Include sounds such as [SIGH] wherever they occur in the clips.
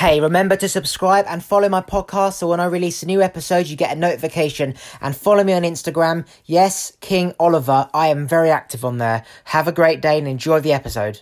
Hey, remember to subscribe and follow my podcast so when I release a new episode, you get a notification. And follow me on Instagram. Yes, King Oliver. I am very active on there. Have a great day and enjoy the episode.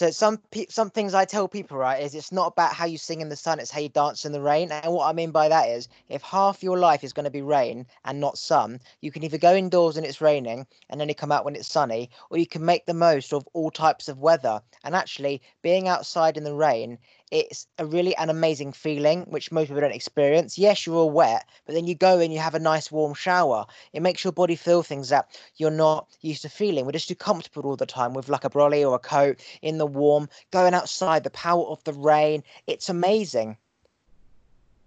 So some pe- some things I tell people right is it's not about how you sing in the sun, it's how you dance in the rain. And what I mean by that is if half your life is going to be rain and not sun, you can either go indoors and it's raining and only come out when it's sunny, or you can make the most of all types of weather. And actually, being outside in the rain it's a really an amazing feeling which most people don't experience. Yes you're all wet but then you go and you have a nice warm shower. It makes your body feel things that you're not used to feeling. We're just too comfortable all the time with like a brolly or a coat in the warm going outside the power of the rain. It's amazing.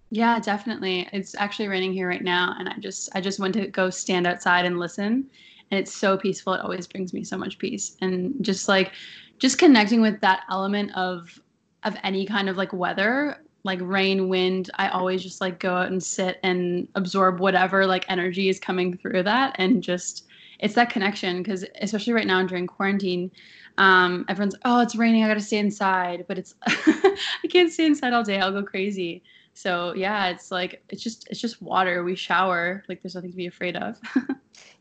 Yeah definitely. It's actually raining here right now and i just i just went to go stand outside and listen and it's so peaceful. It always brings me so much peace. And just like just connecting with that element of of any kind of like weather like rain wind i always just like go out and sit and absorb whatever like energy is coming through that and just it's that connection because especially right now during quarantine um, everyone's oh it's raining i gotta stay inside but it's [LAUGHS] i can't stay inside all day i'll go crazy. So yeah it's like it's just it's just water. We shower like there's nothing to be afraid of. [LAUGHS]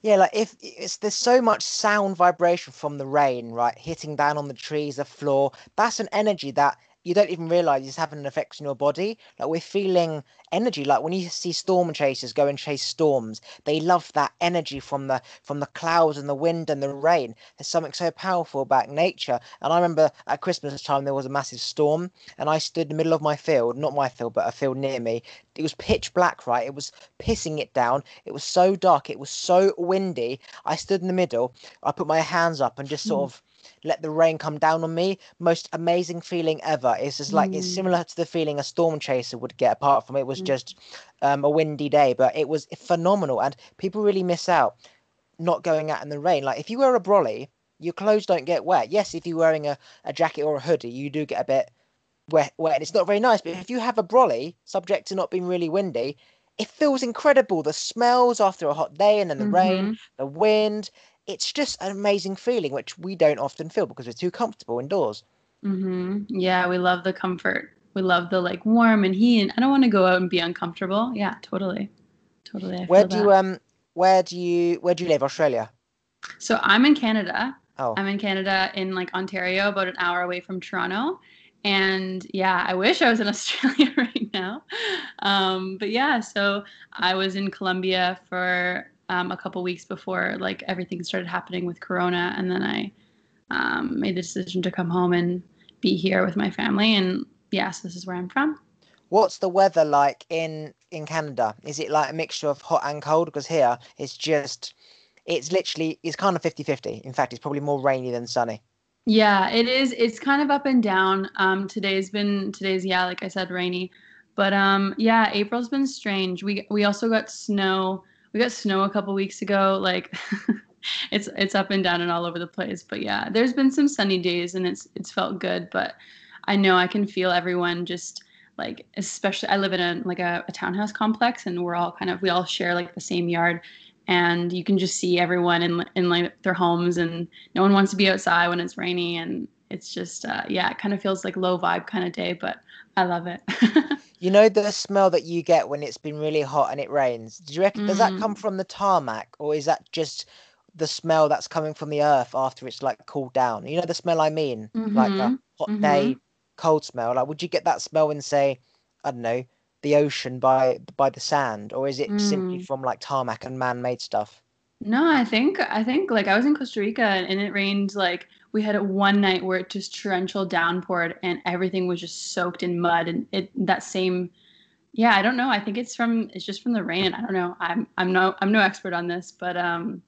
Yeah like if it's there's so much sound vibration from the rain right hitting down on the trees the floor that's an energy that you don't even realize it's having an effect on your body. Like we're feeling energy. Like when you see storm chasers go and chase storms, they love that energy from the from the clouds and the wind and the rain. There's something so powerful about nature. And I remember at Christmas time there was a massive storm, and I stood in the middle of my field, not my field, but a field near me. It was pitch black, right? It was pissing it down. It was so dark. It was so windy. I stood in the middle. I put my hands up and just sort hmm. of let the rain come down on me. Most amazing feeling ever. It's just like mm. it's similar to the feeling a storm chaser would get. Apart from it was mm. just um, a windy day, but it was phenomenal. And people really miss out not going out in the rain. Like if you wear a brolly, your clothes don't get wet. Yes, if you're wearing a, a jacket or a hoodie, you do get a bit wet, wet, and it's not very nice. But if you have a brolly, subject to not being really windy, it feels incredible. The smells after a hot day, and then the mm-hmm. rain, the wind it's just an amazing feeling, which we don't often feel because we're too comfortable indoors. Mm-hmm. Yeah, we love the comfort. We love the like warm and heat. And I don't want to go out and be uncomfortable. Yeah, totally, totally. I where do that. you um? Where do you where do you live? Australia. So I'm in Canada. Oh. I'm in Canada in like Ontario, about an hour away from Toronto. And yeah, I wish I was in [LAUGHS] Australia right now. Um, but yeah, so I was in Colombia for um, a couple weeks before like everything started happening with Corona, and then I um, made the decision to come home and be here with my family. And yes, this is where I'm from. What's the weather like in in Canada? Is it like a mixture of hot and cold? Because here it's just it's literally it's kind of 50-50. In fact, it's probably more rainy than sunny. Yeah, it is. It's kind of up and down. Um, today's been today's yeah, like I said, rainy. But um, yeah, April's been strange. We we also got snow we got snow a couple weeks ago. Like [LAUGHS] it's it's up and down and all over the place. But yeah, there's been some sunny days and it's it's felt good. But I know I can feel everyone just like especially I live in a like a, a townhouse complex and we're all kind of we all share like the same yard and you can just see everyone in in like their homes and no one wants to be outside when it's rainy and it's just uh, yeah it kind of feels like low vibe kind of day but I love it. [LAUGHS] You know the smell that you get when it's been really hot and it rains. Do you reckon mm. does that come mm. from the tarmac or is that just the smell that's coming from the earth after it's like cooled down? You know the smell I mean, mm-hmm. like a hot mm-hmm. day cold smell. Like would you get that smell in say I don't know the ocean by by the sand, or is it mm. simply from like tarmac and man-made stuff? No, I think I think like I was in Costa Rica and it rained like we had one night where it just torrential downpoured and everything was just soaked in mud and it that same yeah i don't know. I think it's from it's just from the rain i don't know. I'm i'm no i'm no expert on this but um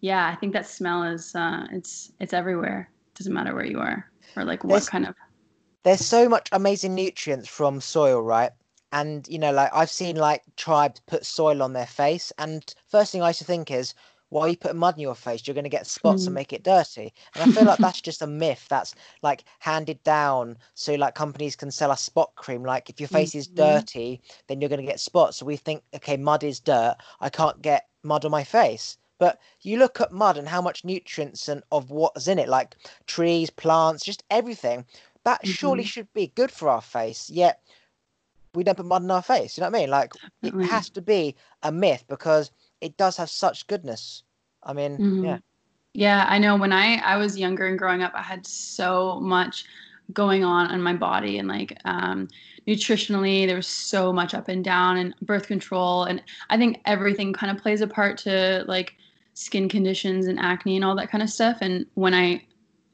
yeah i think that smell is uh it's it's everywhere. It doesn't matter where you are or like what there's, kind of there's so much amazing nutrients from soil right? And you know like i've seen like tribes put soil on their face and first thing i used to think is why are you putting mud in your face? You're going to get spots mm. and make it dirty. And I feel like that's just a myth that's like handed down so like companies can sell a spot cream. Like if your face mm-hmm. is dirty, then you're going to get spots. So we think, okay, mud is dirt. I can't get mud on my face. But you look at mud and how much nutrients and of what's in it, like trees, plants, just everything. that surely Mhm. should be good for our face. Yet we don't put mud in our face. You know what I mean? Like it has to be a myth because it does have such goodness. I mean, Mhm. yeah. Yeah, I know when I I was younger and growing up, I had so much going on in my body and like um nutritionally there was so much up and down and birth control and I think everything kind of plays a part to like skin conditions and acne and all that kind of stuff and when I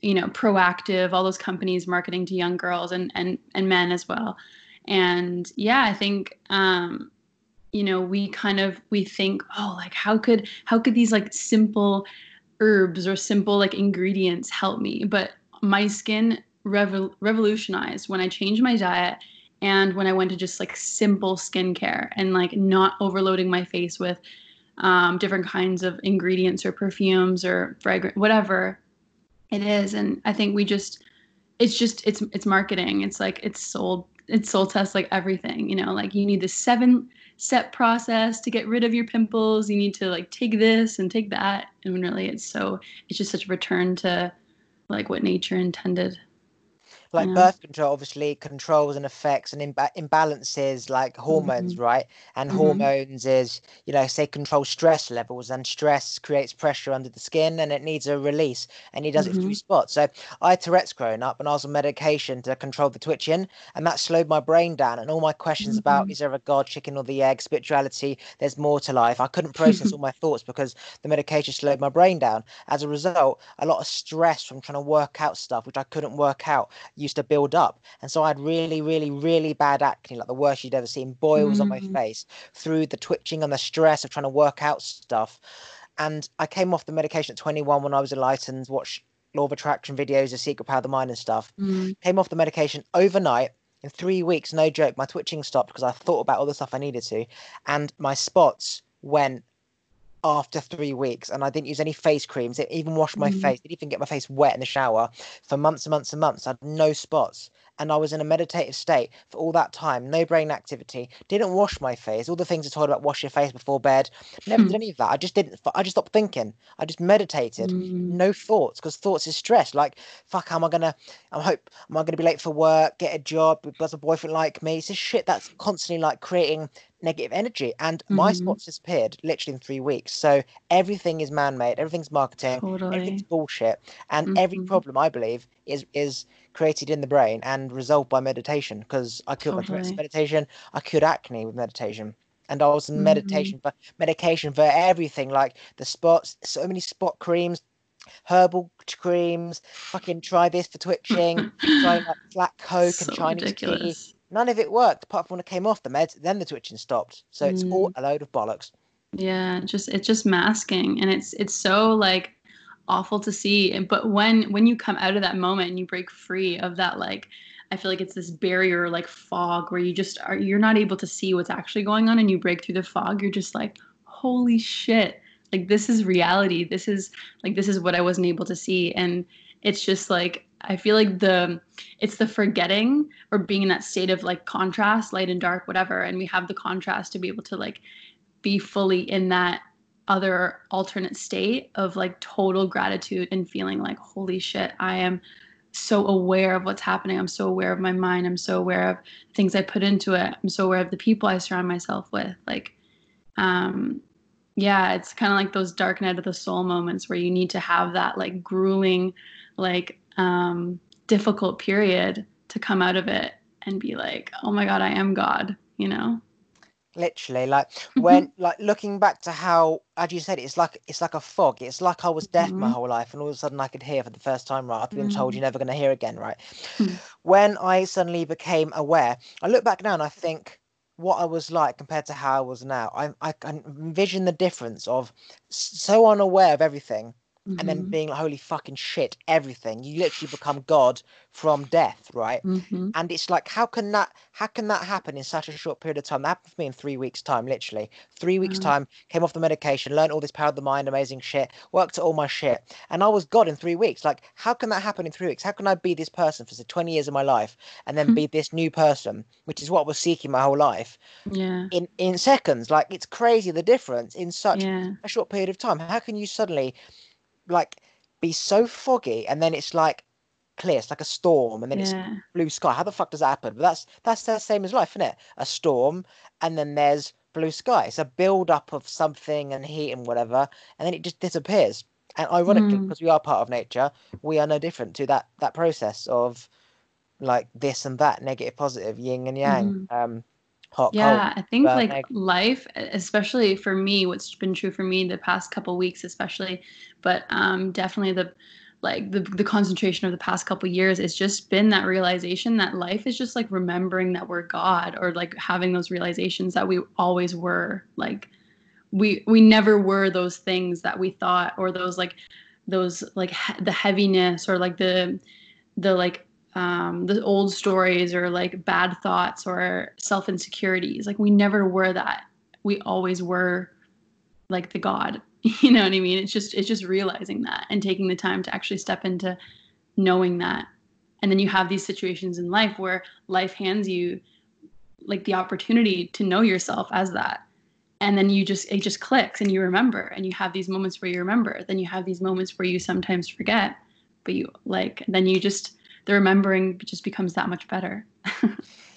you know Proactiv all those companies marketing to young girls and and and men as well and yeah I think um you know we kind of we think oh like how could how could these like simple herbs or simple like ingredients help me? But my skin revol- revolutionized when i changed my diet and when i went to just like simple skincare and like not overloading my face with um, different kinds of ingredients or perfumes or fragrance whatever it is. And i think we just it's just it's it's marketing. It's like it's sold it's to us like everything you know like you need the seven step process to get rid of your pimples. You need to like take this and take that. And really it's so it's just such a return to like what nature intended like birth control obviously controls and affects and imba- imbalances like hormones right and Mhm. hormones is you know say control stress levels and stress creates pressure under the skin and it needs a release and he does it through Mhm. spots so i had tourette's growing up and i was on medication to control the twitching and that slowed my brain down and all my questions about Mhm. is there a god chicken or the egg spirituality there's more to life i couldn't process [LAUGHS] all my thoughts because the medication slowed my brain down as a result a lot of stress from trying to work out stuff which i couldn't work out used to build up. And so I had really, really, really bad acne, like the worst you'd ever seen, boils on my Mm. face through the twitching and the stress of trying to work out stuff. And I came off the medication at 21 when I was enlightened, watched law of attraction videos, The Secret Power of the Mind and stuff. Mm. Came off the medication overnight. In three weeks, no joke, my twitching stopped because I thought about all the stuff I needed to. And my spots went after three weeks and I didn't use any face creams. It even washed my Mhm. face. Didn't even get my face wet in the shower for months and months and months. I had no spots. And I was in a meditative state for all that time. No brain activity. Didn't wash my face. All the things I told about wash your face before bed. Never Hmm. did any of that. I just didn't. I just stopped thinking. I just meditated. Mm. No thoughts because thoughts is stress. Like fuck, how am I gonna? I hope am I gonna be late for work? Get a job? Does a boyfriend like me? It's just shit that's constantly like creating negative energy. And my Mhm. spots disappeared literally in three weeks. So everything is man-made. Everything's marketing. Everything's bullshit. And every Mhm. problem I believe is is created in the brain and resolved by meditation. Because I cured my Tourette's with meditation. I cured acne with meditation. And I was in Mhm. meditation for medication for everything, like the spots, so many spot creams, herbal creams. Fucking try this for twitching. Try like [COUGHS] black coke so and Chinese tea. None of it worked apart from when it came off the meds. Then the twitching stopped. So it's all Mm. a load of bollocks. Yeah, just it's just masking and it's it's so like awful to see. But when when you come out of that moment and you break free of that like I feel like it's this barrier like fog where you just are you're not able to see what's actually going on and you break through the fog, you're just like, holy shit. Like this is reality. This is like this is what I wasn't able to see. And it's just like I feel like the it's the forgetting or being in that state of like contrast, light and dark, whatever. And we have the contrast to be able to like be fully in that other alternate state of like total gratitude and feeling like holy shit i am so aware of what's happening. I'm so aware of my mind. I'm so aware of things i put into it. I'm so aware of the people i surround myself with. Like um yeah it's kind of like those dark night of the soul moments where you need to have that like grueling like um difficult period to come out of it and be like oh my god i am god you know literally like Mm-hmm. [LAUGHS] when like looking back to how as you said it's like it's like a fog it's like i was deaf my Mhm. whole life and all of a sudden i could hear for the first time right i've been told Mm. you're never going to hear again right Mm. when i suddenly became aware i look back now and i think what i was like compared to how i was now i, I can envision the difference of so unaware of everything and then Mhm. being like holy fucking shit everything you literally become god from death right Mhm. and it's like how can that how can that happen in such a short period of time that happened for me in three weeks time literally three weeks time came off the medication learned all this power of the mind amazing shit worked at all my shit and i was god in three weeks like how can that happen in three weeks how can i be this person for say 20 years of my life and then Hmm. be this new person which is what i was seeking my whole life Yeah. in in seconds like it's crazy the difference in such Yeah. a short period of time how can you suddenly like be so foggy and then it's like clear. It's like a storm, and then it's blue sky. How the fuck does that happen? But that's that's the same as life, isn't it? A storm, and then there's blue sky. It's a build up of something and heat and whatever, and then it just disappears. And ironically, Mm. because we are part of nature, we are no different to that that process of like this and that, negative, positive, yin and yang, um, cold. Yeah, I think like like- life, especially for me, what's been true for me the past couple weeks, especially, but um, definitely the like the the concentration of the past couple years, it's just been that realization that life is just like remembering that we're God, or like having those realizations that we always were. Like we we never were those things that we thought, or those like those like he- the heaviness, or like the the like um, the old stories or like bad thoughts or self insecurities. Like we never were that. We always were like the God. [LAUGHS] You know what I mean? It's just it's just realizing that and taking the time to actually step into knowing that. And then you have these situations in life where life hands you like the opportunity to know yourself as that. And then you just it just clicks and you remember and you have these moments where you remember. Then you have these moments where you sometimes forget, but you like then you just the remembering just becomes that much better. [LAUGHS]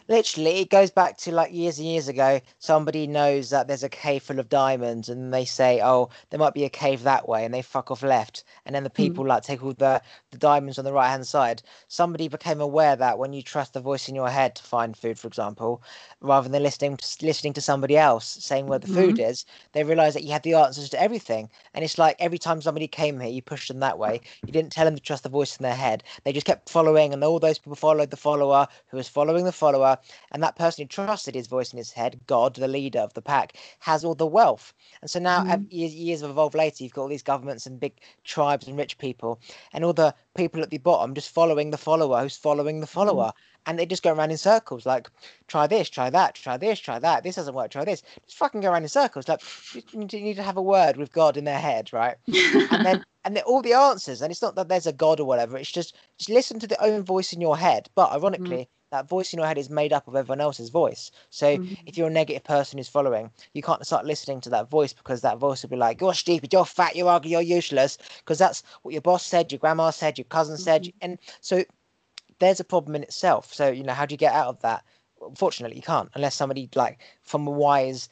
literally it goes back to like years and years ago somebody knows that there's a cave full of diamonds and they say oh there might be a cave that way and they fuck off left and then the hmm. people like take all the the diamonds on the right hand side somebody became aware that when you trust the voice in your head to find food for example rather than listening to, listening to somebody else saying where the food is they realized that you have the answers to everything. And it's like every time somebody came here you pushed them that way. You didn't tell them to trust the voice in their head. They just kept following and all those people followed the follower who was following the follower. And that person who trusted his voice in his head, God, the leader of the pack, has all the wealth. And so now, Mhm. years, years have evolved later, you've got all these governments and big tribes and rich people, and all the people at the bottom just following the follower who's following the mm-hmm. follower. And they just go around in circles, like, try this, try that, try this, try that. This doesn't work, try this. Just fucking go around in circles. Like, you need to- you need to have a word with God in their head, right? [LAUGHS] and then and then all the answers and it's not that there's a god or whatever it's just just listen to the own voice in your head but mm-hmm. ironically that voice in your head is made up of everyone else's voice so Mhm. if you're a negative person who's following you can't start listening to that voice because that voice will be like you're stupid you're fat you're ugly you're useless because that's what your boss said your grandma said your cousin said Mhm. and so there's a problem in itself so you know how do you get out of that unfortunately you can't unless somebody like from a wise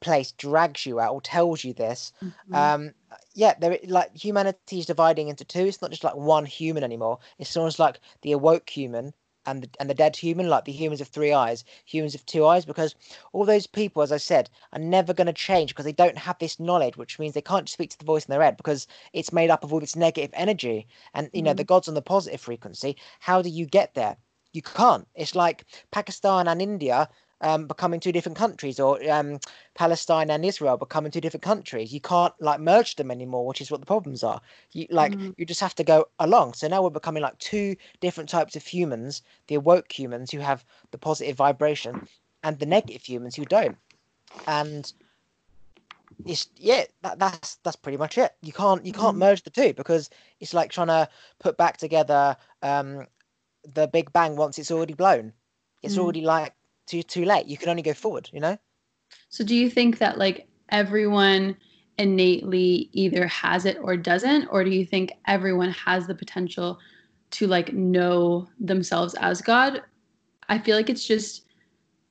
place drags you out or tells you this Mhm. um yeah there like humanity is dividing into two it's not just like one human anymore it's almost like the awoke human and the, and the dead human like the humans of three eyes humans of two eyes because all those people as i said are never going to change because they don't have this knowledge which means they can't speak to the voice in their head because it's made up of all this negative energy. And you know the mm. god's on the positive frequency how do you get there? You can't. It's like pakistan and india um, becoming two different countries or um, Palestine and Israel becoming two different countries. You can't like merge them anymore, which is what the problems are. You like Mm. you just have to go along. So now we're becoming like two different types of humans: the awoke humans who have the positive vibration, and the negative humans who don't. And it's yeah, that, that's that's pretty much it. You can't you can't Mhm. merge the two because it's like trying to put back together um, the Big Bang once it's already blown. It's Mm. already like too too late. You can only go forward. You know. So do you think that like everyone innately either has it or doesn't or do you think everyone has the potential to like know themselves as God? I feel like it's just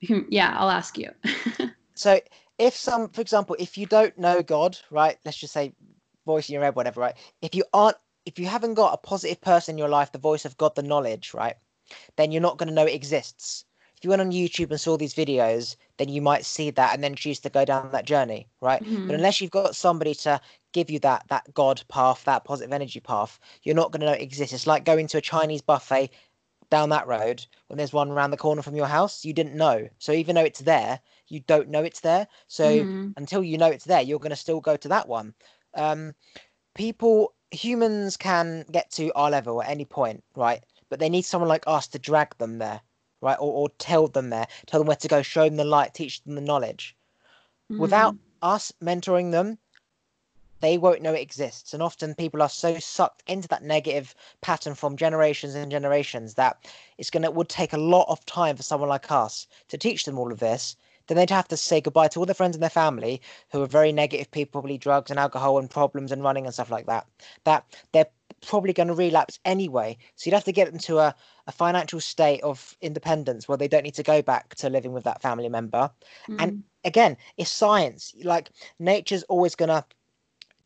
[LAUGHS] yeah, I'll ask you. [LAUGHS] so if some for example if you don't know god right let's just say voice in your head whatever right if you aren't if you haven't got a positive person in your life the voice of god the knowledge right then you're not going to know it exists if you went on youtube and saw these videos then you might see that and then choose to go down that journey right? Mhm. but unless you've got somebody to give you that that god path that positive energy path you're not going to know it exists it's like going to a chinese buffet down that road when there's one around the corner from your house you didn't know. So even though it's there you don't know it's there. So Mhm. until you know it's there you're going to still go to that one. Um people humans can get to our level at any point right? But they need someone like us to drag them there right or, or tell them there tell them where to go show them the light teach them the knowledge. Without Mhm. us mentoring them they won't know it exists. And often people are so sucked into that negative pattern from generations and generations that it's going to would take a lot of time for someone like us to teach them all of this. Then they'd have to say goodbye to all their friends and their family who are very negative people probably drugs and alcohol and problems and running and stuff like that that they're probably going to relapse anyway. So you'd have to get them to a, a financial state of independence where they don't need to go back to living with that family member. Mm. And again, it's science. Like nature's always gonna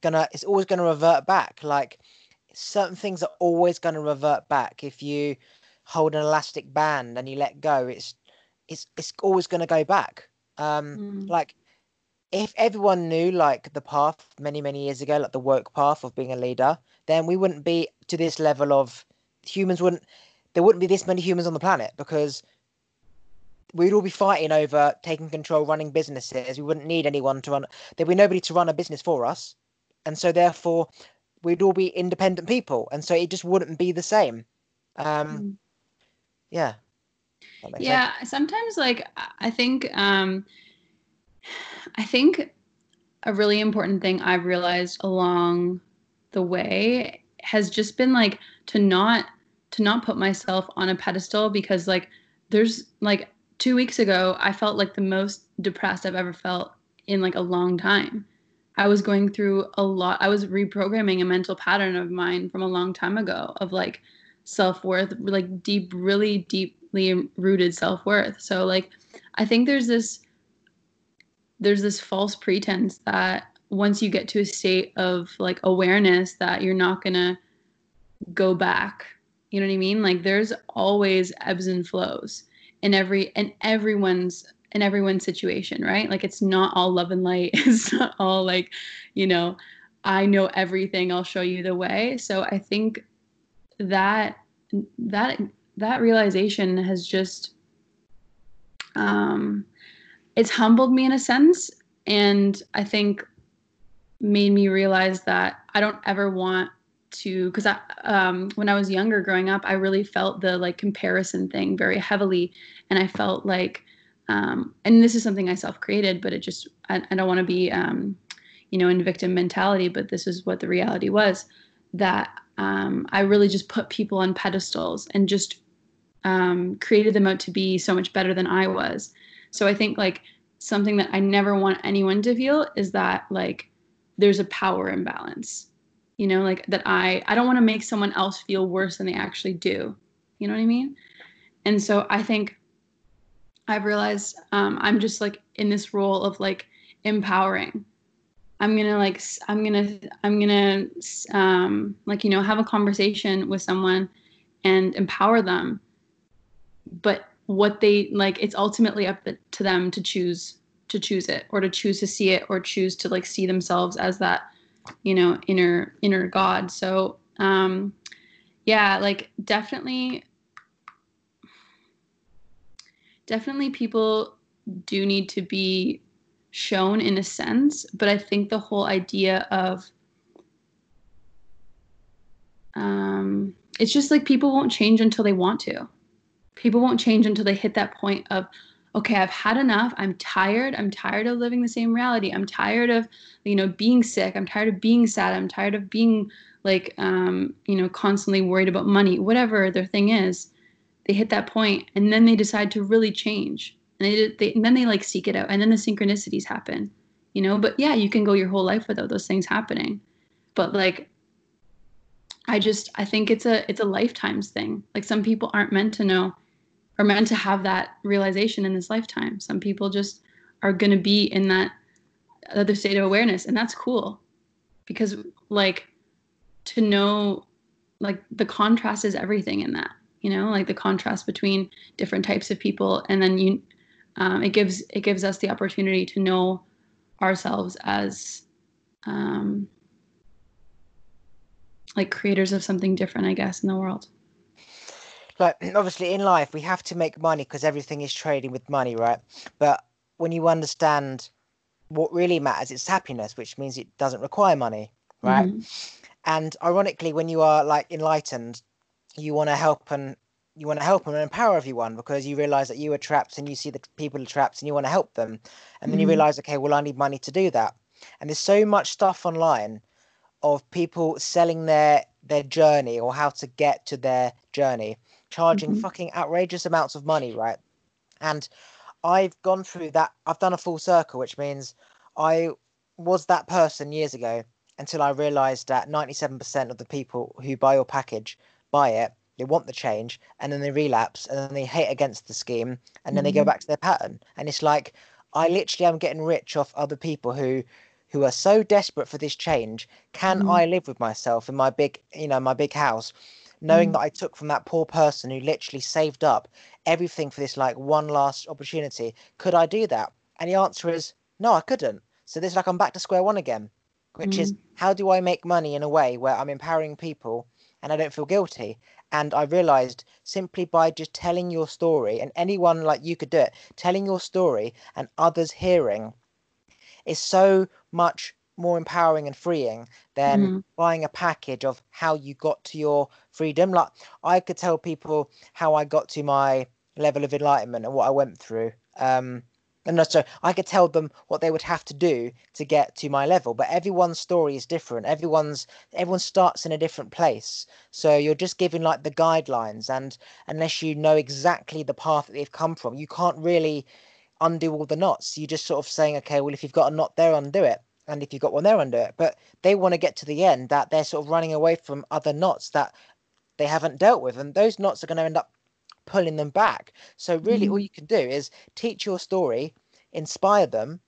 gonna it's always gonna revert back. Like certain things are always gonna revert back. If you hold an elastic band and you let go, it's it's it's always gonna go back. Um mm. like if everyone knew like the path many many years ago like the woke path of being a leader then we wouldn't be to this level of humans wouldn't there wouldn't be this many humans on the planet because we'd all be fighting over taking control running businesses. We wouldn't need anyone to run there'd be nobody to run a business for us. And so therefore we'd all be independent people. And so it just wouldn't be the same. Um mm. yeah. Yeah sense. sometimes like i think um I think a really important thing I've realized along the way has just been like to not to not put myself on a pedestal because like there's like 2 weeks ago I felt like the most depressed I've ever felt in like a long time. I was going through a lot. I was reprogramming a mental pattern of mine from a long time ago of like self-worth, like deep really deeply rooted self-worth. So like I think there's this there's this false pretense that once you get to a state of like awareness that you're not going to go back. You know what i mean? Like there's always ebbs and flows in every in everyone's in everyone's situation right? Like it's not all love and light. [LAUGHS] It's not all like you know i know everything i'll show you the way. So i think that that that realization has just um it's humbled me in a sense and i think made me realize that i don't ever want to because i um, when i was younger growing up i really felt the like comparison thing very heavily and i felt like um, and this is something i self-created but it just i, I don't want to be um, you know in victim mentality but this is what the reality was that um, i really just put people on pedestals and just um, created them out to be so much better than i was so I think like something that I never want anyone to feel is that like there's a power imbalance. You know, like that I I don't want to make someone else feel worse than they actually do. You know what I mean? And so I think I've realized um, I'm just like in this role of like empowering. I'm gonna like I'm gonna I'm gonna um, like you know have a conversation with someone and empower them, but what they like it's ultimately up to them to choose to choose it or to choose to see it or choose to like see themselves as that you know inner inner god. So um yeah like definitely definitely people do need to be shown in a sense but i think the whole idea of um it's just like people won't change until they want to people won't change until they hit that point of okay i've had enough. I'm tired. I'm tired of living the same reality. I'm tired of you know being sick. I'm tired of being sad. I'm tired of being like um, you know constantly worried about money whatever their thing is. They hit that point and then they decide to really change. And they, they and then they like seek it out. And then the synchronicities happen you know? But yeah you can go your whole life without those things happening. But like i just i think it's a it's a lifetimes thing like some people aren't meant to know or meant to have that realization in this lifetime. Some people just are going to be in that other state of awareness, and that's cool because, like, to know, like, the contrast is everything in that. You know, like the contrast between different types of people, and then you, um, it gives it gives us the opportunity to know ourselves as, um, like creators of something different, I guess, in the world. Like [CLEARS THROAT] obviously in life we have to make money because everything is trading with money right? But when you understand what really matters it's happiness which means it doesn't require money right? Mm-hmm. and ironically when you are like enlightened you want to help and you want to help and empower everyone because you realize that you are trapped and you see that people are trapped and you want to help them. And then mm-hmm. you realize okay well i need money to do that. And there's so much stuff online of people selling their their journey or how to get to their journey charging mm-hmm. fucking outrageous amounts of money, right? And I've gone through that. I've done a full circle, which means I was that person years ago, until I realized that 97% of the people who buy your package buy it, they want the change, and then they relapse, and then they hate against the scheme, and then mm-hmm. they go mm-hmm. back to their pattern. And it's like I literally am getting rich off other people who who are so desperate for this change. Can mm-hmm. I live with myself in my big, you know, my big house, knowing mm-hmm. that I took from that poor person who literally saved up everything for this like one last opportunity? Could I do that? And the answer is no, I couldn't. So this like I'm back to square one again, which is mm-hmm. how do I make money in a way where I'm empowering people and I don't feel guilty? And I realized simply by just telling your story, and anyone like you could do it, telling your story and others hearing is so much more empowering and freeing than mm-hmm. buying a package of how you got to your freedom. Like I could tell people how I got to my level of enlightenment and what I went through. Um, and so I could tell them what they would have to do to get to my level. But everyone's story is different. Everyone's everyone starts in a different place. So you're just giving like the guidelines, and unless you know exactly the path that they've come from, you can't really undo all the knots. You're just sort of saying, okay, well, if you've got a knot there, undo it. And if you've got one there, undo it. But they want to get to the end that they're sort of running away from other knots that they haven't dealt with. And those knots are going to end up pulling them back. So really, mm. all you can do is teach your story, inspire them,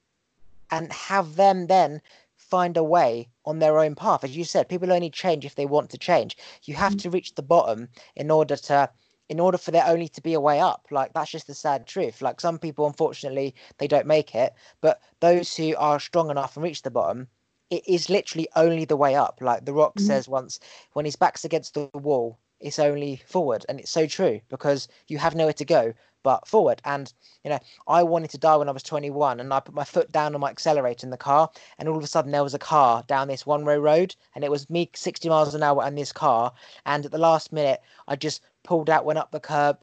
and have them then find a way on their own path. As you said, people only change if they want to change. You have mm. to reach the bottom in order to in order for there only to be a way up. Like that's just the sad truth. Like some people unfortunately they don't make it but those who are strong enough and reach the bottom it is literally only the way up. Like the rock mm-hmm. says once when his back's against the wall it's only forward. And it's so true because you have nowhere to go but forward. And you know i wanted to die when i was 21 and i put my foot down on my accelerator in the car and all of a sudden there was a car down this one way road and it was me 60 miles an hour and this car. And at the last minute i just pulled out went up the curb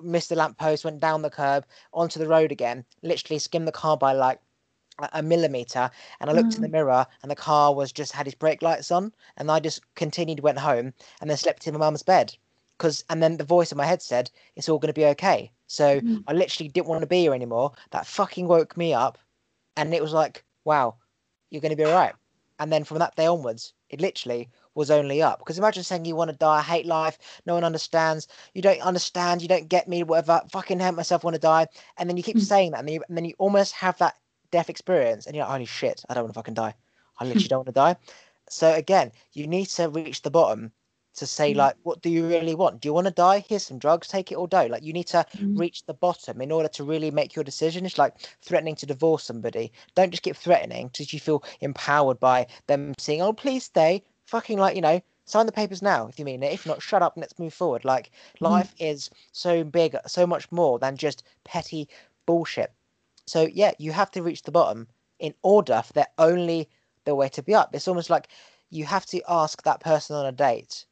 missed the lamppost went down the curb onto the road again literally skimmed the car by like a millimeter and I looked mm. in the mm. mirror and the car was just had his brake lights on and I just continued went home and then slept in my mum's bed because and then the voice in my head said it's all going to be okay so mm. I literally didn't want to be here anymore that fucking woke me up and it was like wow you're going to be all right and then from that day onwards it literally was only up because imagine saying you want to die I hate life no one understands you don't understand you don't get me whatever fucking hate myself want to die and then you keep mm. saying that and, you, and then you almost have that death experience and you're like, holy shit, I don't want to fucking die. I literally don't want to die. So again, you need to reach the bottom to say mm-hmm. like, what do you really want? Do you want to die? Here's some drugs, take it or don't. Like you need to mm-hmm. reach the bottom in order to really make your decision. It's like threatening to divorce somebody. Don't just keep threatening because you feel empowered by them saying, oh please stay. Fucking like you know, sign the papers now if you mean it. If not, shut up and let's move forward. Like life mm-hmm. is so big, so much more than just petty bullshit. So yeah, you have to reach the bottom in order for there only the way to be up. It's almost like you have to ask that person on a date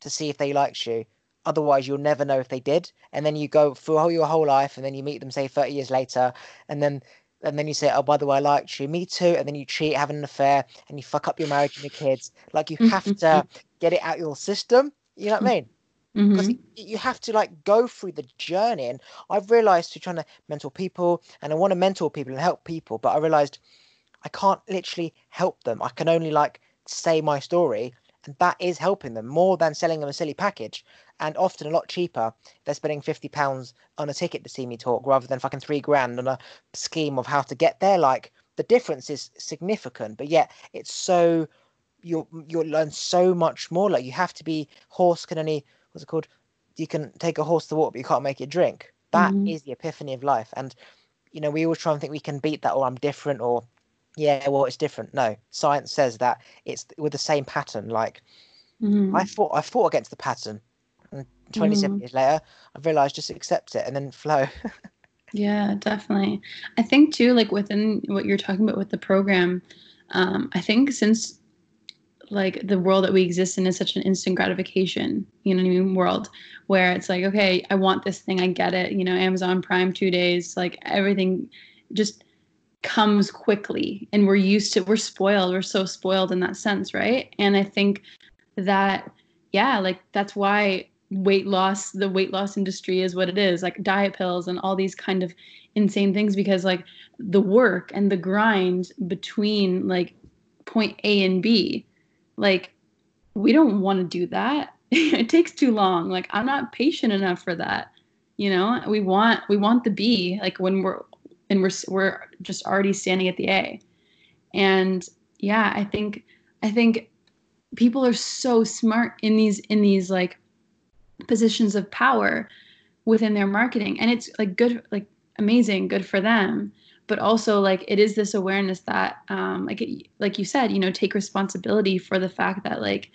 to see if they liked you. Otherwise, you'll never know if they did. And then you go through your whole life, and then you meet them, say, thirty years later, and then and then you say, "Oh, by the way, I liked you." Me too. And then you cheat, having an affair, and you fuck up your marriage and your kids. Like you have to get it out your system. You know what I mean? because mm-hmm. you have to like go through the journey and i've realized through trying to mentor people and i want to mentor people and help people but i realized i can't literally help them i can only like say my story and that is helping them more than selling them a silly package and often a lot cheaper they're spending 50 pounds on a ticket to see me talk rather than fucking three grand on a scheme of how to get there like the difference is significant but yet it's so you'll you'll learn so much more like you have to be horse can only what's it called? You can take a horse to water, but you can't make it drink. That mm-hmm. is the epiphany of life. And you know, we always try and think we can beat that, or I'm different, or yeah, well, it's different. No, science says that it's with the same pattern. Like mm-hmm. I fought, I fought against the pattern. And 27 mm-hmm. years later, I've realized just accept it and then flow. yeah, definitely. I think too, like within what you're talking about with the program, um, I think since like the world that we exist in is such an instant gratification, you know what I mean, world where it's like, okay, I want this thing, I get it, you know, Amazon Prime 2 days, like everything just comes quickly and we're used to we're spoiled, we're so spoiled in that sense, right? And I think that yeah, like that's why weight loss the weight loss industry is what it is, like diet pills and all these kind of insane things because like the work and the grind between like point A and B like we don't want to do that. [LAUGHS] It takes too long. Like i'm not patient enough for that you know? We want we want the b like when we're and we're we're just already standing at the a. And yeah i think i think people are so smart in these in these like positions of power within their marketing. And it's like good like amazing good for them. But also like it is this awareness that um like it, like you said you know take responsibility for the fact that like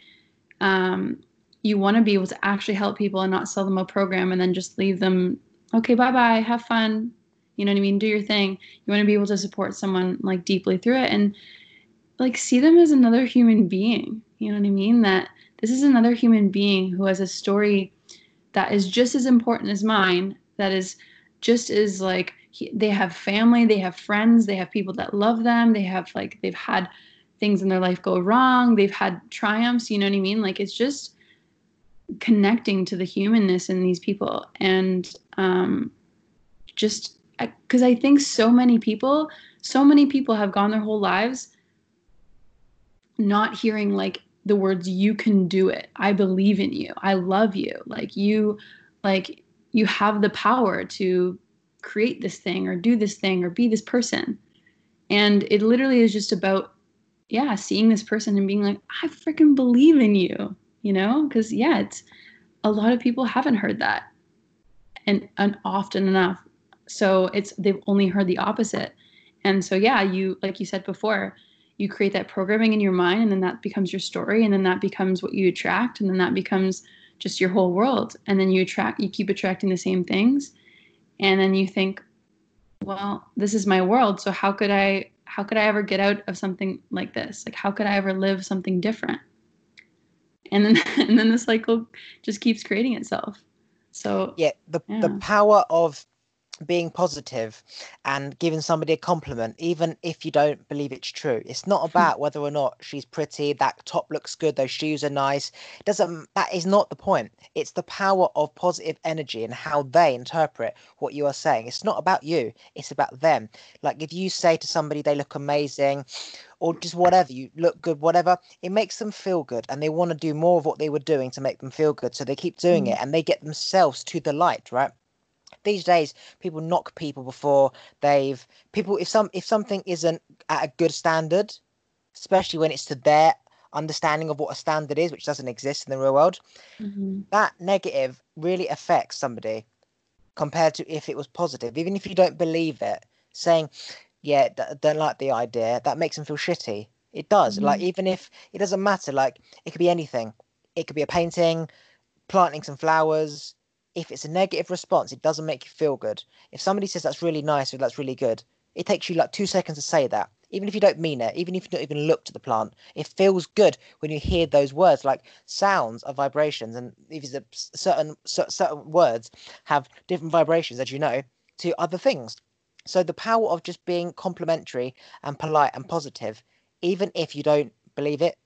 um you want to be able to actually help people and not sell them a program and then just leave them okay bye bye have fun. You know what i mean? Do your thing. You want to be able to support someone like deeply through it. And like see them as another human being. You know what i mean? That this is another human being who has a story that is just as important as mine that is just as like he, they have family they have friends they have people that love them they have like they've had things in their life go wrong they've had triumphs you know what i mean? Like it's just connecting to the humanness in these people and um just because I, I think so many people so many people have gone their whole lives not hearing like the words you can do it. I believe in you. I love you. Like you like you have the power to create this thing or do this thing or be this person. And it literally is just about yeah seeing this person and being like i freaking believe in you you know? Because yeah it's a lot of people haven't heard that and, and often enough. So it's they've only heard the opposite. And so yeah you like you said before you create that programming in your mind and then that becomes your story and then that becomes what you attract and then that becomes just your whole world. And then you attract you keep attracting the same things. And then you think well this is my world so how could i how could i ever get out of something like this? Like how could i ever live something different? And then [LAUGHS] and then the cycle just keeps creating itself. So yeah the yeah. the power of being positive and giving somebody a compliment, even if you don't believe it's true. It's not hmm. about whether or not she's pretty, that top looks good, those shoes are nice. It doesn't that is not the point. It's the power of positive energy and how they interpret what you are saying. It's not about you, it's about them. Like if you say to somebody they look amazing or just whatever, you look good, whatever, it makes them feel good and they want to do more of what they were doing to make them feel good. So they keep doing mm. it and they get themselves to the light, right? These days people knock people before they've people if some if something isn't at a good standard especially when it's to their understanding of what a standard is which doesn't exist in the real world mm-hmm. that negative really affects somebody compared to if it was positive even if you don't believe it saying yeah d- don't like the idea that makes them feel shitty it does mm-hmm. like even if it doesn't matter like it could be anything it could be a painting planting some flowers if it's a negative response, it doesn't make you feel good. If somebody says that's really nice or that's really good, it takes you like two seconds to say that. Even if you don't mean it, even if you don't even look to the plant, it feels good when you hear those words. Like sounds are vibrations, and if it's a certain certain words have different vibrations, as you know, to other things. So the power of just being complimentary and polite and positive, even if you don't believe it,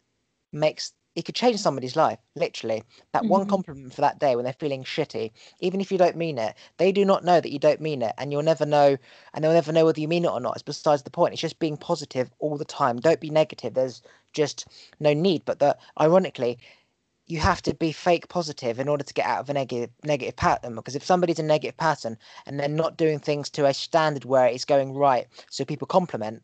makes it could change somebody's life literally. That mm-hmm. one compliment for that day when they're feeling shitty even if you don't mean it they do not know that you don't mean it and you'll never know and they'll never know whether you mean it or not. It's besides the point. It's just being positive all the time. Don't be negative. There's just no need. But that ironically you have to be fake positive in order to get out of a negative negative pattern because if somebody's a negative pattern and they're not doing things to a standard where it's going right so people compliment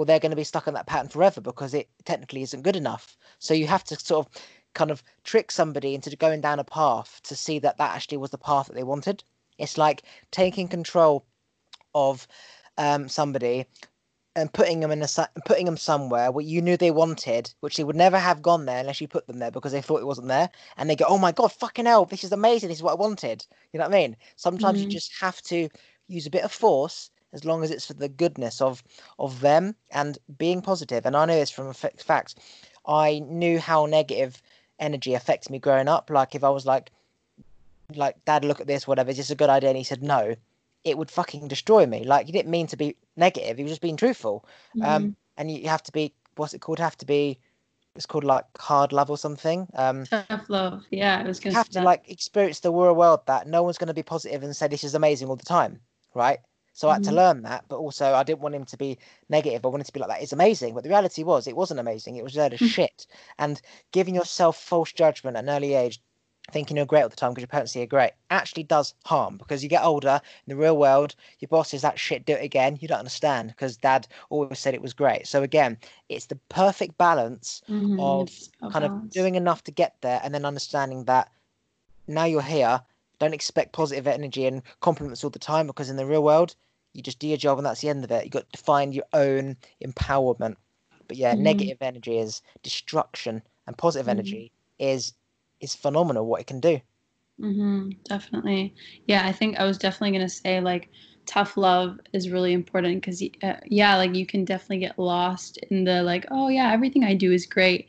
well, they're going to be stuck in that pattern forever because it technically isn't good enough. So you have to sort of kind of trick somebody into going down a path to see that that actually was the path that they wanted. It's like taking control of um, somebody and putting them in a putting them somewhere where you knew they wanted, which they would never have gone there unless you put them there because they thought it wasn't there, and they go, "Oh my god, fucking hell, this is amazing! This is what I wanted." You know what I mean? Sometimes mm-hmm. you just have to use a bit of force as long as it's for the goodness of of them and being positive. And I know this from fact. I knew how negative energy affects me growing up. Like if I was like, like, Dad, look at this, whatever. Is this a good idea? And he said no. It would fucking destroy me. Like he didn't mean to be negative. He was just being truthful. Um, mm-hmm. Um, and you have to be. What's it called? Have to be it's called like hard love or something. Um, Tough love, yeah. I was going to have to like experience the real world that no one's going to be positive and say this is amazing all the time, right? So I had to Mhm. learn that, but also I didn't want him to be negative. I wanted to be like that. It's amazing, but the reality was it wasn't amazing. It was a load of Mm. shit. And giving yourself false judgment at an early age, thinking you're great all the time because your parents say you're great, actually does harm because you get older in the real world. Your boss is that shit. Do it again. You don't understand because dad always said it was great. So again, it's the perfect balance Mhm, of kind of doing enough to get there and then understanding that now you're here don't expect positive energy and compliments all the time because in the real world you just do your job and that's the end of it You've got to find your own empowerment but yeah Mhm. negative energy is destruction and positive Mhm. energy is is phenomenal what it can do hmm definitely. Yeah, I think I was definitely gonna say like tough love is really important because uh, yeah, like you can definitely get lost in the like, oh yeah, everything I do is great,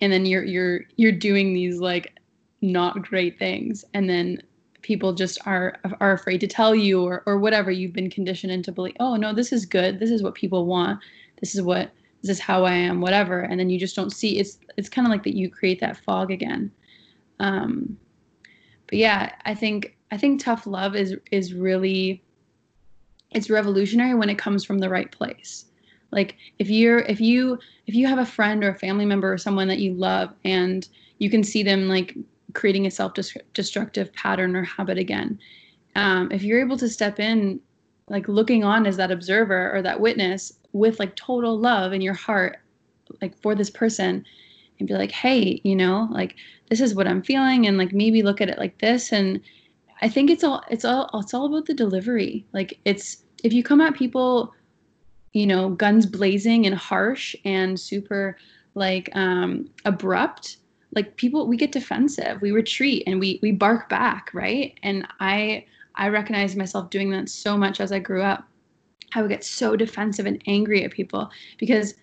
and then you're you're you're doing these like not great things, and then people just are are afraid to tell you or or whatever you've been conditioned into believe. Oh no, this is good. This is what people want. This is what this is how I am. Whatever, and then you just don't see. It's it's kind of like that. You create that fog again. Um, but yeah i think i think tough love is is really it's revolutionary when it comes from the right place like if you're if you if you have a friend or a family member or someone that you love and you can see them like creating a self-destructive pattern or habit again. Um, if you're able to step in like looking on as that observer or that witness with like total love in your heart like for this person and be like hey you know like this is what i'm feeling and like maybe look at it like this. And i think it's all it's all it's all about the delivery. Like it's if you come at people you know guns blazing and harsh and super like um abrupt like people we get defensive we retreat and we we bark back right? And i i recognize myself doing that so much as i grew up. I would get so defensive and angry at people because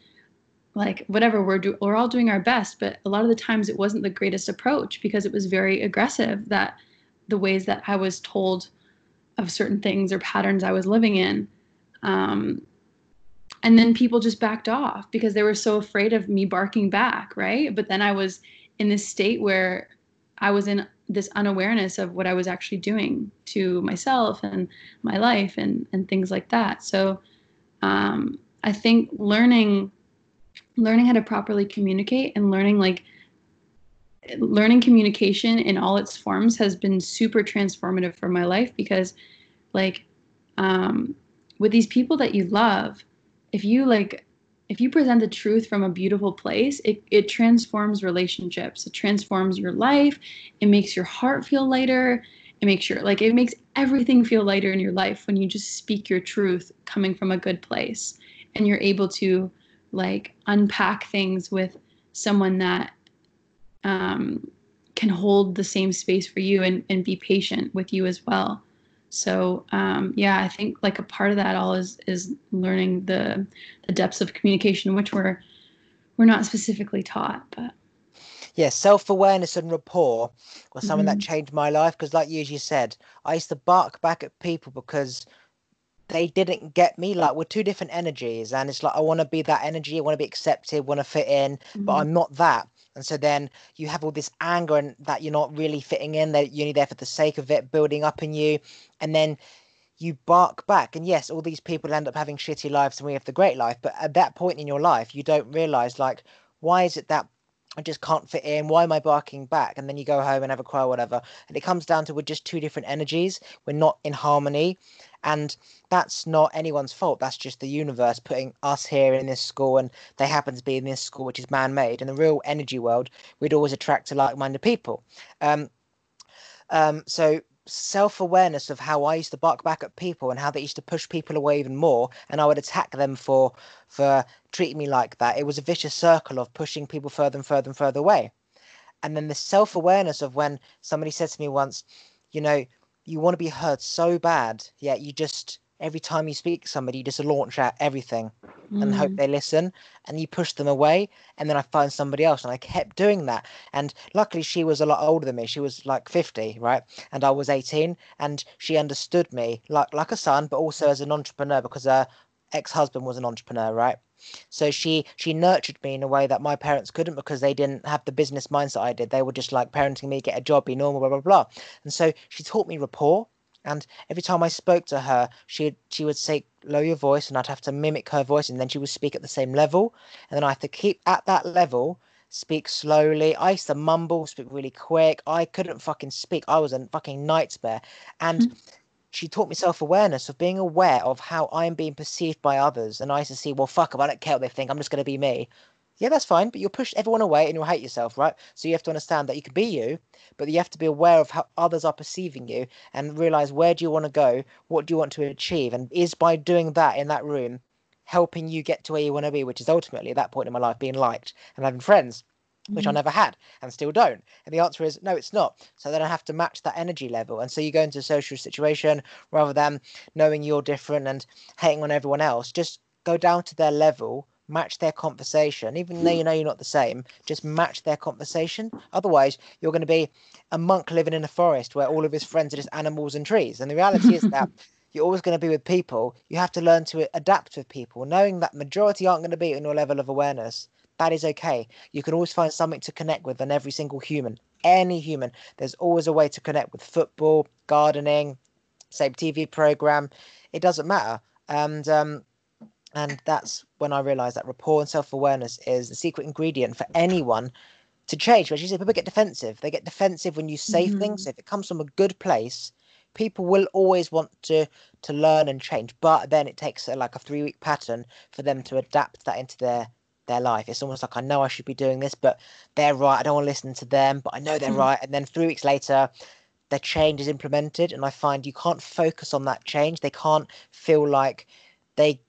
like whatever we're do we're all doing our best but a lot of the times it wasn't the greatest approach because it was very aggressive that the ways that i was told of certain things or patterns i was living in um, and then people just backed off because they were so afraid of me barking back right? But then i was in this state where i was in this unawareness of what i was actually doing to myself and my life and and things like that. So um, i think learning learning how to properly communicate and learning like learning communication in all its forms has been super transformative for my life because like um with these people that you love if you like if you present the truth from a beautiful place it, it transforms relationships. It transforms your life. It makes your heart feel lighter. It makes your like it makes everything feel lighter in your life when you just speak your truth coming from a good place. And you're able to like unpack things with someone that um, can hold the same space for you and, and be patient with you as well so um, yeah i think like a part of that all is is learning the the depths of communication which we're we're not specifically taught but yeah self-awareness and rapport was something Mhm. that changed my life because like you as you said i used to bark back at people because they didn't get me like we're two different energies and it's like i want to be that energy i want to be accepted want to fit in but Mhm. i'm not that and so then you have all this anger and that you're not really fitting in that you're only there for the sake of it building up in you and then you bark back and yes all these people end up having shitty lives and we have the great life but at that point in your life you don't realize like why is it that I just can't fit in. Why am I barking back? And then you go home and have a cry whatever. And it comes down to we're just two different energies. We're not in harmony. And that's not anyone's fault. That's just the universe putting us here in this school. And they happen to be in this school, which is man made. In the real energy world, we'd always attract to like minded people. Um, um, so self awareness of how I used to bark back at people and how they used to push people away even more, and I would attack them for for treating me like that. It was a vicious circle of pushing people further and further and further away. And then the self awareness of when somebody said to me once, you know, you want to be heard so bad, yet you just every time you speak to somebody, you just launch out everything and hope Mm. they listen and you push them away and then i find somebody else and i kept doing that. And luckily she was a lot older than me. She was like 50 right? And i was 18 and she understood me like like a son but also as an entrepreneur because her ex-husband was an entrepreneur right so she she nurtured me in a way that my parents couldn't because they didn't have the business mindset i did they were just like parenting me get a job be normal blah blah blah and so she taught me rapport And every time I spoke to her, she she would say lower your voice, and I'd have to mimic her voice, and then she would speak at the same level, and then I have to keep at that level, speak slowly. I used to mumble, speak really quick. I couldn't fucking speak. I was a fucking nightmare, and. Mm-hmm she taught me self awareness of being aware of how I'm being perceived by others. And I used to see, well, fuck, I don't care what they think, I'm just going to be me. Yeah, that's fine, but you'll push everyone away and you'll hate yourself, right? So you have to understand that you can be you, but you have to be aware of how others are perceiving you and realize where do you want to go? What do you want to achieve? And is by doing that in that room helping you get to where you want to be, which is ultimately at that point in my life being liked and having friends which I mm-hmm. never had and still don't? And the answer is no, it's not. So then I have to match that energy level. And so you go into a social situation rather than knowing you're different and hating on everyone else, just go down to their level, match their conversation, even though you know you're not the same, just match their conversation. Otherwise, you're going to be a monk living in a forest where all of his friends are just animals and trees. And the reality is that [LAUGHS] you're always going to be with people. You have to learn to adapt with people, knowing that majority aren't going to be in your level of awareness that is okay. You can always find something to connect with in every single human. Any human. There's always a way to connect with football, gardening, same TV program. It doesn't matter. And um, and that's when I realized that rapport and self awareness is the secret ingredient for anyone to change. As you say, people get defensive. They get defensive when you say mm-hmm. things. If it comes from a good place, people will always want to to learn and change. But then it takes a, like a three week pattern for them to adapt that into their their life. It's almost like I know I should be doing this, but they're right. I don't want to listen to them, but I know they're mm. right. And then three weeks later, the change is implemented, and I find you can't focus on that change. They can't feel like they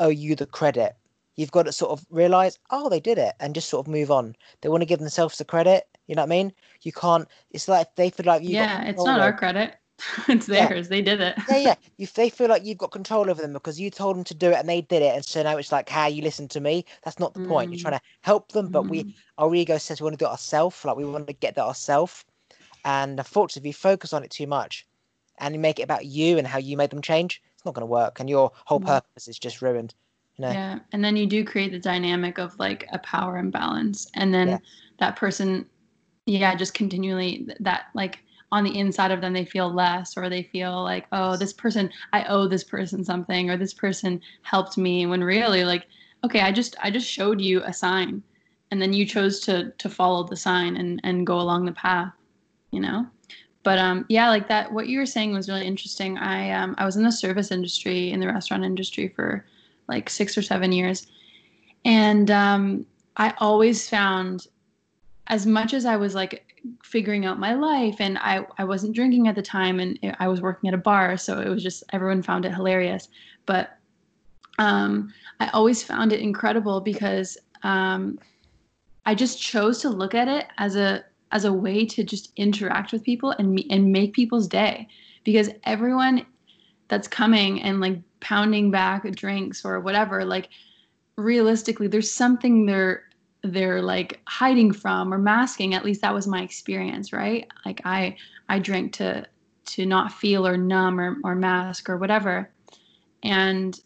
owe you the credit. You've got to sort of realize, oh, they did it, and just sort of move on. They want to give themselves the credit. You know what I mean? You can't. It's like they feel like you. Yeah, it's not our credit. [LAUGHS] it's theirs. Yeah. They did it. yeah, yeah. [LAUGHS] You, they feel like you've got control over them because you told them to do it and they did it, and so now it's like, how you listen to me. That's not the mm. point. You're trying to help them, but mm. we, our ego says we want to do it ourselves. Like we want to get that ourselves, and unfortunately, if you focus on it too much, and you make it about you and how you made them change, it's not going to work, and your whole mm. purpose is just ruined. You know? Yeah, and then you do create the dynamic of like a power imbalance, and then yeah. that person, yeah, just continually that like on the inside of them they feel less or they feel like oh this person i owe this person something or this person helped me when really like okay i just i just showed you a sign and then you chose to to follow the sign and and go along the path you know? But um yeah like that what you were saying was really interesting. I um i was in the service industry in the restaurant industry for like six or seven years and um i always found as much as i was like figuring out my life and I, I wasn't drinking at the time and I was working at a bar so it was just everyone found it hilarious. But um, I always found it incredible because um, I just chose to look at it as a as a way to just interact with people and and make people's day. Because everyone that's coming and like pounding back drinks or whatever like realistically there's something they're they're like hiding from or masking at least that was my experience right? Like i i drank to to not feel or numb or, or mask or whatever. And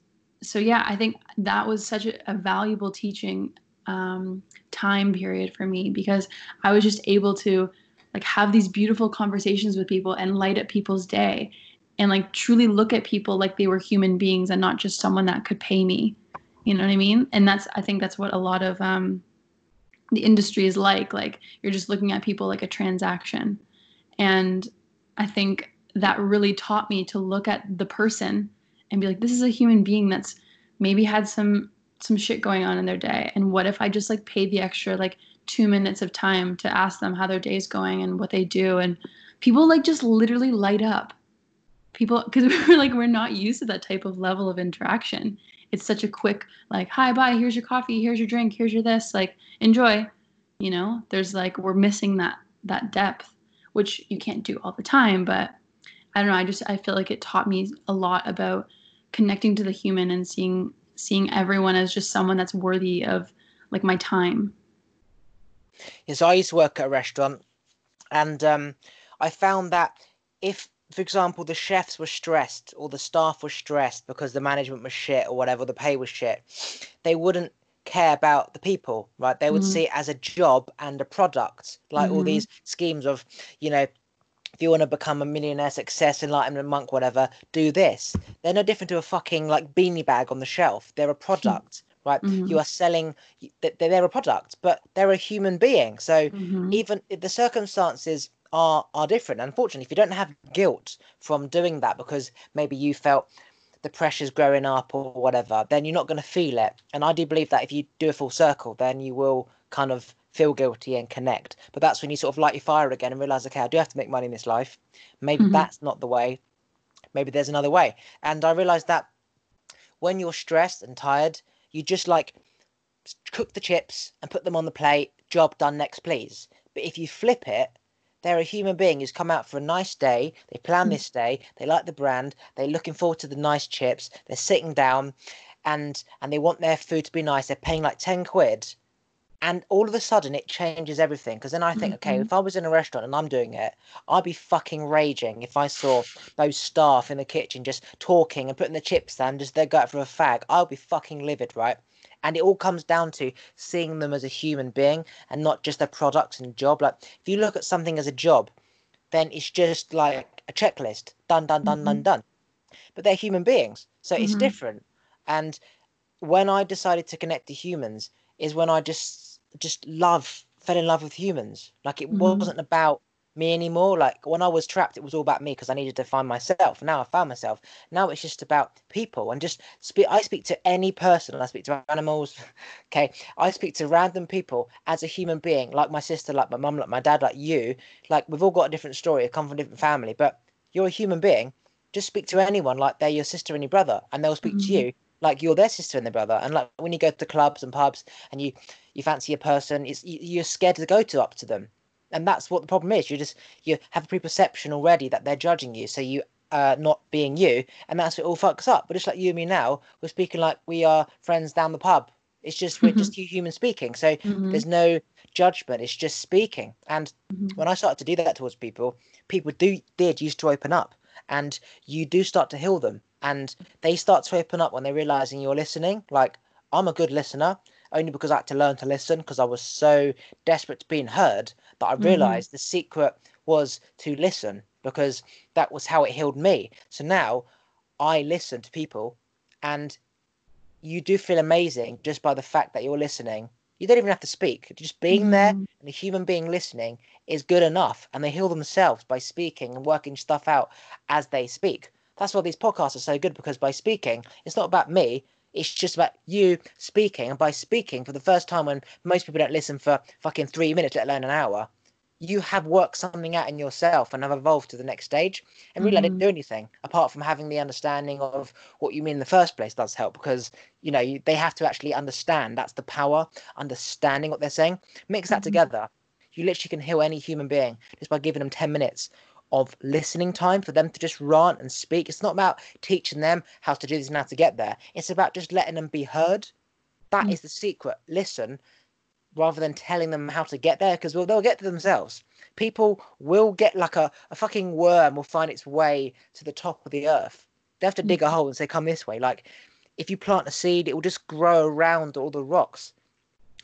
so yeah i think that was such a, a valuable teaching um, time period for me because i was just able to like have these beautiful conversations with people and light up people's day and like truly look at people like they were human beings and not just someone that could pay me. You know what i mean? And that's i think that's what a lot of um, the industry is like like you're just looking at people like a transaction. And i think that really taught me to look at the person and be like this is a human being that's maybe had some some shit going on in their day. And what if i just like paid the extra like two minutes of time to ask them how their day's going and what they do? And people like just literally light up people because [LAUGHS] we're like we're not used to that type of level of interaction. It's such a quick like hi bye here's your coffee here's your drink here's your this like enjoy you know? There's like we're missing that that depth which you can't do all the time but i don't know i just i feel like it taught me a lot about connecting to the human and seeing seeing everyone as just someone that's worthy of like my time. Yeah so i used to work at a restaurant and um i found that if for example, the chefs were stressed or the staff were stressed because the management was shit or whatever, the pay was shit, they wouldn't care about the people, right? They would mm-hmm. see it as a job and a product, like mm-hmm. all these schemes of, you know, if you want to become a millionaire, success, enlightenment monk, whatever, do this. They're no different to a fucking like beanie bag on the shelf. They're a [LAUGHS] product, right? Mhm. You are selling. th- They're a product, but they're a human being. So Mhm. even if the circumstances are are different. Unfortunately, if you don't have guilt from doing that because maybe you felt the pressures growing up or whatever, then you're not going to feel it. And I do believe that if you do a full circle, then you will kind of feel guilty and connect. But that's when you sort of light your fire again and realize, okay, I do have to make money in this life. Maybe Mhm. that's not the way. Maybe there's another way. And I realized that when you're stressed and tired, you just like cook the chips and put them on the plate. Job done. Next, please. But if you flip it, they're a human being who's come out for a nice day. They plan Mm. this day. They like the brand. They're looking forward to the nice chips. They're sitting down, and and they want their food to be nice. They're paying like ten quid, and all of a sudden it changes everything. Because then I think, okay, Mhm. if I was in a restaurant and I'm doing it, I'd be fucking raging if I saw those staff in the kitchen just talking and putting the chips down, just they go out for a fag. I'll be fucking livid, right? And it all comes down to seeing them as a human being and not just a product and job. Like if you look at something as a job, then it's just like a checklist, done, done, done, done, Mhm. done. But they're human beings, so it's Mhm. different. And when I decided to connect to humans, is when I just just love fell in love with humans. Like it Mhm. wasn't about me anymore. Like when I was trapped, it was all about me because I needed to find myself. Now I found myself. Now it's just about people and just speak. I speak to any person. I speak to animals. [LAUGHS] Okay, I speak to random people as a human being, like my sister, like my mum, like my dad, like you. Like we've all got a different story. I come from a different family, but you're a human being. Just speak to anyone like they're your sister and your brother, and they'll speak to Mhm. you like you're their sister and their brother. And like when you go to clubs and pubs and you you fancy a person, it's you- you're scared to go to up to them, and that's what the problem is. You just you have a preperception already that they're judging you, so you uh not being you, and that's what all fucks up. But just like you and me now, we're speaking like we are friends down the pub. It's just we're just two humans speaking, so Mhm. there's no judgment. It's just speaking. And Mhm. when I started to do that towards people, people do did used to open up, and you do start to heal them, and they start to open up when they're realizing you're listening. Like I'm a good listener, only because I had to learn to listen because I was so desperate to being heard that I Mhm. realized the secret was to listen because that was how it healed me. So now I listen to people, and you do feel amazing just by the fact that you're listening. You don't even have to speak. Just being there Mhm. and a human being listening is good enough. And they heal themselves by speaking and working stuff out as they speak. That's why these podcasts are so good because by speaking, it's not about me. It's just about you speaking. And by speaking for the first time, when most people don't listen for fucking three minutes, let alone an hour, you have worked something out in yourself and have evolved to the next stage. And really, I didn't do anything apart from having the understanding of what you mean in the first place does help because you know you, they have to actually understand. That's the power, understanding what they're saying. Mix that Mhm. together. You literally can heal any human being just by giving them 10 minutes of listening time for them to just rant and speak. It's not about teaching them how to do this and how to get there. It's about just letting them be heard. That Mm. is the secret. Listen rather than telling them how to get there because well, they'll get to themselves. People will get like a, a fucking worm will find its way to the top of the earth. They have to dig a hole and say, come this way. Like if you plant a seed, it will just grow around all the rocks.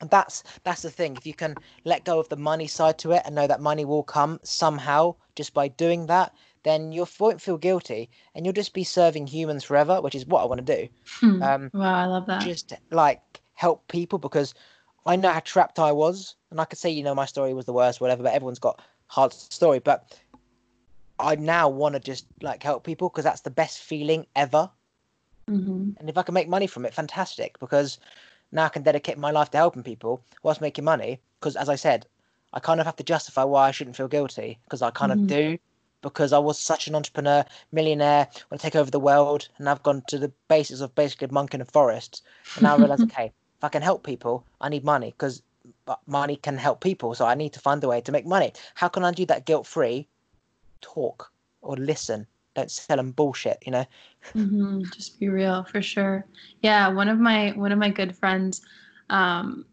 And that's that's the thing. If you can let go of the money side to it and know that money will come somehow just by doing that, then you won't feel guilty and you'll just be serving humans forever, which is what I want to do. Hmm. Um, wow, I love that. just like help people because I know how trapped I was, and I could say you know my story was the worst, whatever. But everyone's got hard story. But I now want to just like help people because that's the best feeling ever. hmm And if I can make money from it, fantastic. Because now I can dedicate my life to helping people whilst making money. Because as I said, I kind of have to justify why I shouldn't feel guilty because I kind Mhm. of do. Because I was such an entrepreneur, millionaire, want to take over the world, and I've gone to the basis of basically a monk in a forest. And now I realize, [LAUGHS] okay, if I can help people, I need money because money can help people. So I need to find a way to make money. How can I do that guilt free? Talk or listen. Don't sell them bullshit, you know? hmm Just be real for sure. Yeah, one of my one of my good friends, um,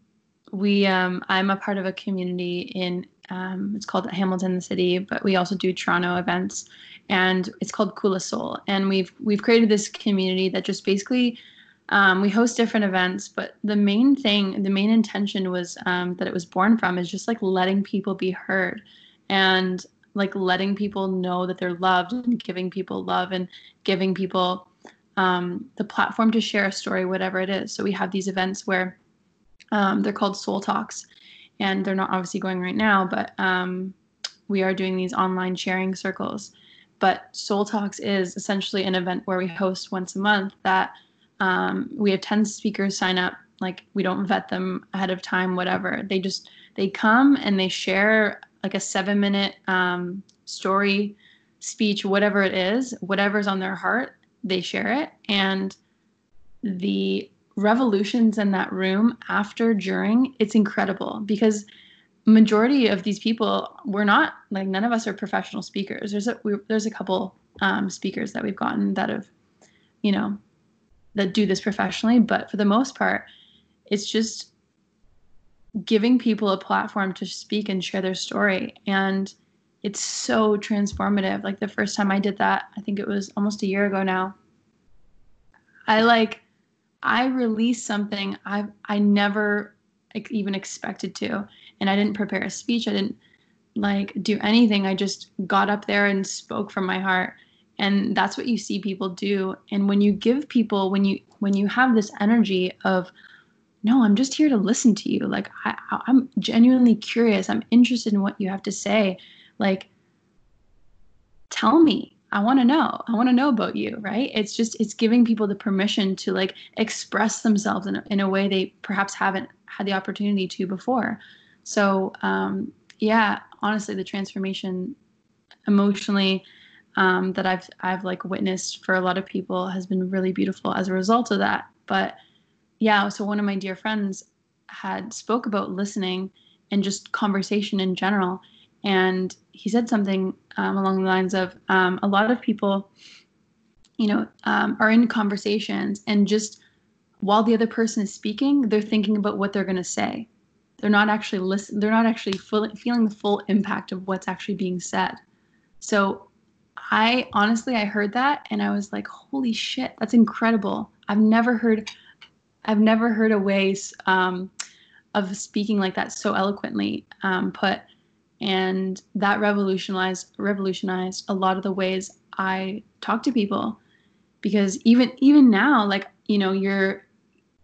we um, I'm a part of a community in um, it's called Hamilton the City, but we also do Toronto events, and it's called Kula Soul, and we've we've created this community that just basically. Um, we host different events, but the main thing, the main intention was um, that it was born from is just like letting people be heard, and like letting people know that they're loved and giving people love and giving people um, the platform to share a story, whatever it is. So we have these events where um, they're called Soul Talks, and they're not obviously going right now, but um, we are doing these online sharing circles. But Soul Talks is essentially an event where we host once a month that um, we have 10 speakers sign up. Like we don't vet them ahead of time, whatever. They just, they come and they share like a seven minute um, story, speech, whatever it is, whatever's on their heart, they share it. And the revolutions in that room after, during, it's incredible because majority of these people we're not like none of us are professional speakers there's a we, there's a couple um, speakers that we've gotten that have you know that do this professionally but for the most part it's just giving people a platform to speak and share their story. And it's so transformative. Like the first time i did that i think it was almost a year ago now i like i released something i i never even expected to. And i didn't prepare a speech. I didn't like do anything. I just got up there and spoke from my heart. And that's what you see people do. And when you give people when you when you have this energy of no i'm just here to listen to you. Like I, i'm genuinely curious. I'm interested in what you have to say. Like tell me. I want to know. I want to know about you right? It's just it's giving people the permission to like express themselves in a, in a way they perhaps haven't had the opportunity to before. So um yeah honestly the transformation emotionally um, that I've I've like witnessed for a lot of people has been really beautiful as a result of that. But yeah, so one of my dear friends had spoke about listening and just conversation in general, and he said something um, along the lines of um, a lot of people, you know, um, are in conversations and just while the other person is speaking, they're thinking about what they're going to say. They're not actually listen. They're not actually full, feeling the full impact of what's actually being said. So I honestly I heard that and I was like, holy shit, that's incredible. I've never heard I've never heard a way um, of speaking like that so eloquently um, put, and that revolutionized revolutionized a lot of the ways I talk to people, because even even now, like you know, you're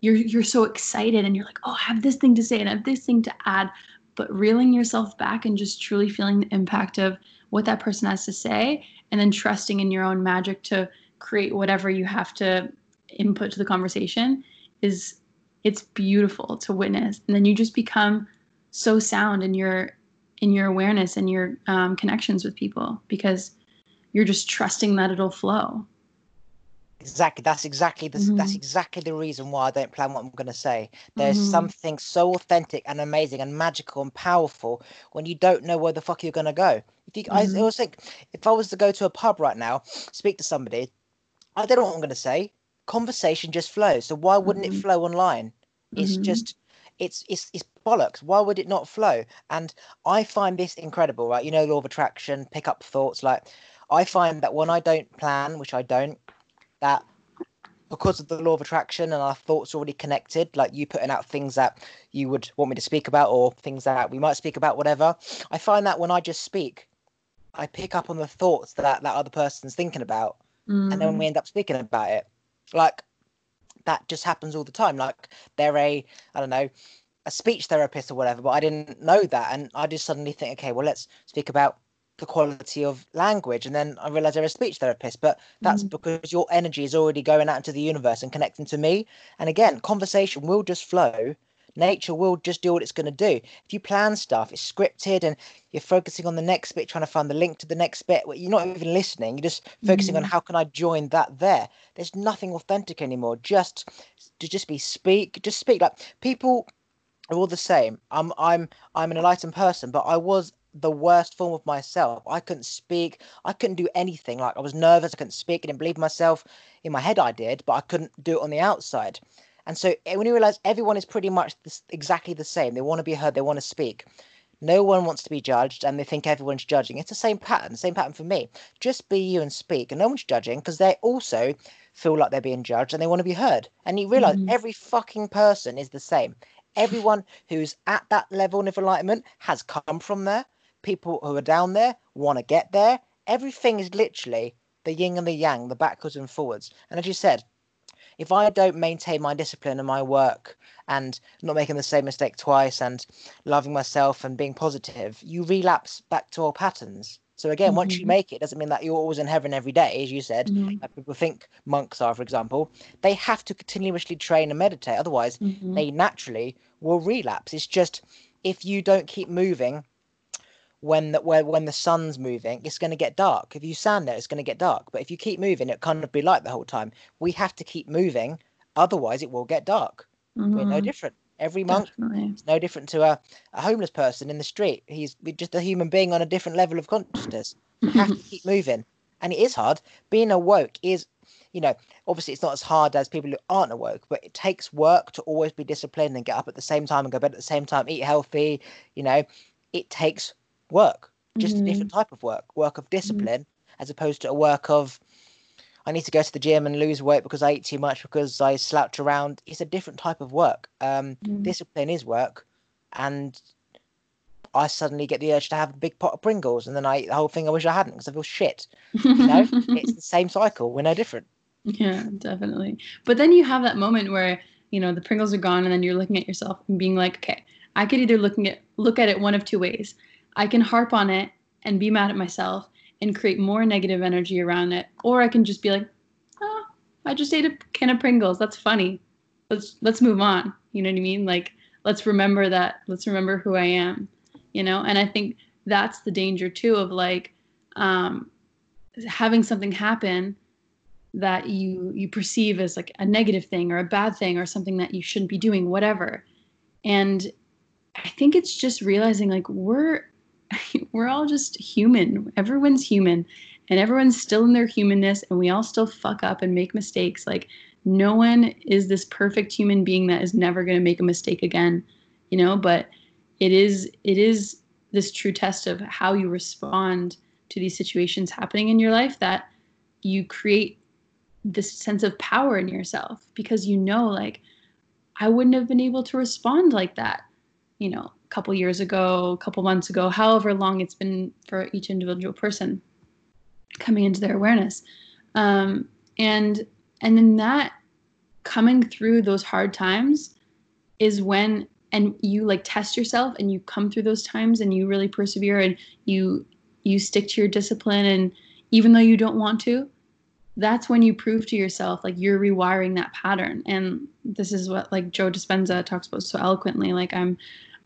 you're you're so excited and you're like, oh, I have this thing to say and I have this thing to add, but reeling yourself back and just truly feeling the impact of what that person has to say and then trusting in your own magic to create whatever you have to input to the conversation is it's beautiful to witness and then you just become so sound in your in your awareness and your um, connections with people because you're just trusting that it'll flow Exactly. That's exactly the mm-hmm. that's exactly the reason why I don't plan what I'm going to say. There's mm-hmm. something so authentic and amazing and magical and powerful when you don't know where the fuck you're going to go. If you, mm-hmm. I always think if I was to go to a pub right now, speak to somebody, I don't know what I'm going to say. Conversation just flows. So why wouldn't it mm-hmm. flow online? It's mm-hmm. just it's it's it's bollocks. Why would it not flow? And I find this incredible, right? You know, law of attraction, pick up thoughts. Like I find that when I don't plan, which I don't, that because of the law of attraction and our thoughts already connected, like you putting out things that you would want me to speak about or things that we might speak about, whatever. I find that when I just speak, I pick up on the thoughts that that other person's thinking about, mm. and then we mm. end up speaking about it. Like that just happens all the time. Like they're a, I don't know, a speech therapist or whatever, but I didn't know that, and I just suddenly think, okay, well, let's speak about the quality of language. And then I realized they're a speech therapist, but that's mm. because your energy is already going out into the universe and connecting to me. And again, conversation will just flow. Nature will just do what it's going to do. If you plan stuff, it's scripted and you're focusing on the next bit, trying to find the link to the next bit. You're not even listening. You're just focusing mm. on how can I join that there. There's nothing authentic anymore. Just to just be speak, just speak. Like people are all the same. I'm I'm I'm an enlightened person, but I was the worst form of myself. I couldn't speak. I couldn't do anything. Like I was nervous. I couldn't speak. I didn't believe myself. In my head, I did, but I couldn't do it on the outside. And so eh, when you realize everyone is pretty much this, exactly the same, they want to be heard. They want to speak. No one wants to be judged, and they think everyone's judging. It's the same pattern. Same pattern for me. Just be you and speak, and no one's judging because they also feel like they're being judged and they want to be heard. And you realize mm-hmm. every fucking person is the same. Everyone who's at that level of enlightenment has come from there people who are down there want to get there. Everything is literally the yin and the yang, the backwards and forwards. And as you said, if I don't maintain my discipline and my work and not making the same mistake twice and loving myself and being positive, you relapse back to old patterns. So again, mm-hmm. once you mm-hmm. make it, doesn't mean that you're always in heaven every day, as you said. Mm-hmm. Like people think monks are, for example. They have to continuously train and meditate, otherwise mm-hmm. they naturally will relapse. It's just if you don't keep moving when the where when the sun's moving, it's going to get dark. If you stand there, it's going to get dark. But if you keep moving, it kind of be light the whole time. We have to keep moving, otherwise it will get dark. We're no mm-hmm. different. Every monk is no different to a, a homeless person in the street. He's just a human being on a different level of consciousness. You have to keep [LAUGHS] moving. And it is hard. Being awoke is, you know, obviously it's not as hard as people who aren't awoke, but it takes work to always be disciplined and get up at the same time and go bed at the same time, eat healthy. You know, it takes work, just mm-hmm. a different type of work, work of mm-hmm. discipline, mm-hmm. as opposed to a work of I need to go to the gym and lose weight because I ate too much because I slouch around. It's a different type of work. Um, mm. Discipline is work, and I suddenly get the urge to have a big pot of Pringles, and then I eat the whole thing. I wish I hadn't because I feel shit. You know, it's the [LAUGHS] same cycle. We're no different. Yeah, definitely. But then you have that moment where you know the Pringles are gone, and then you're looking at yourself and being like, okay, I could either looking at look at it one of two ways. I can harp on it and be mad at myself and create more negative energy around it. Or I can just be like, oh, I just ate a can of Pringles. That's funny. Let's let's move on. You know what I mean? Like let's remember that. Let's remember who I am. You know, and I think that's the danger too of like um, having something happen that you you perceive as like a negative thing or a bad thing or something that you shouldn't be doing whatever and i think it's just realizing like we're [LAUGHS] we're all just human. Everyone's human and everyone's still in their humanness and we all still fuck up and make mistakes. Like no one is this perfect human being that is never going to make a mistake again, you know, but it is it is this true test of how you respond to these situations happening in your life that you create this sense of power in yourself because you know like I wouldn't have been able to respond like that, you know, couple years ago, a couple months ago, however long it's been for each individual person coming into their awareness. Um, and and then that coming through those hard times is when and you like test yourself and you come through those times and you really persevere and you you stick to your discipline and even though you don't want to that's when you prove to yourself like you're rewiring that pattern and this is what like joe dispenza talks about so eloquently like i'm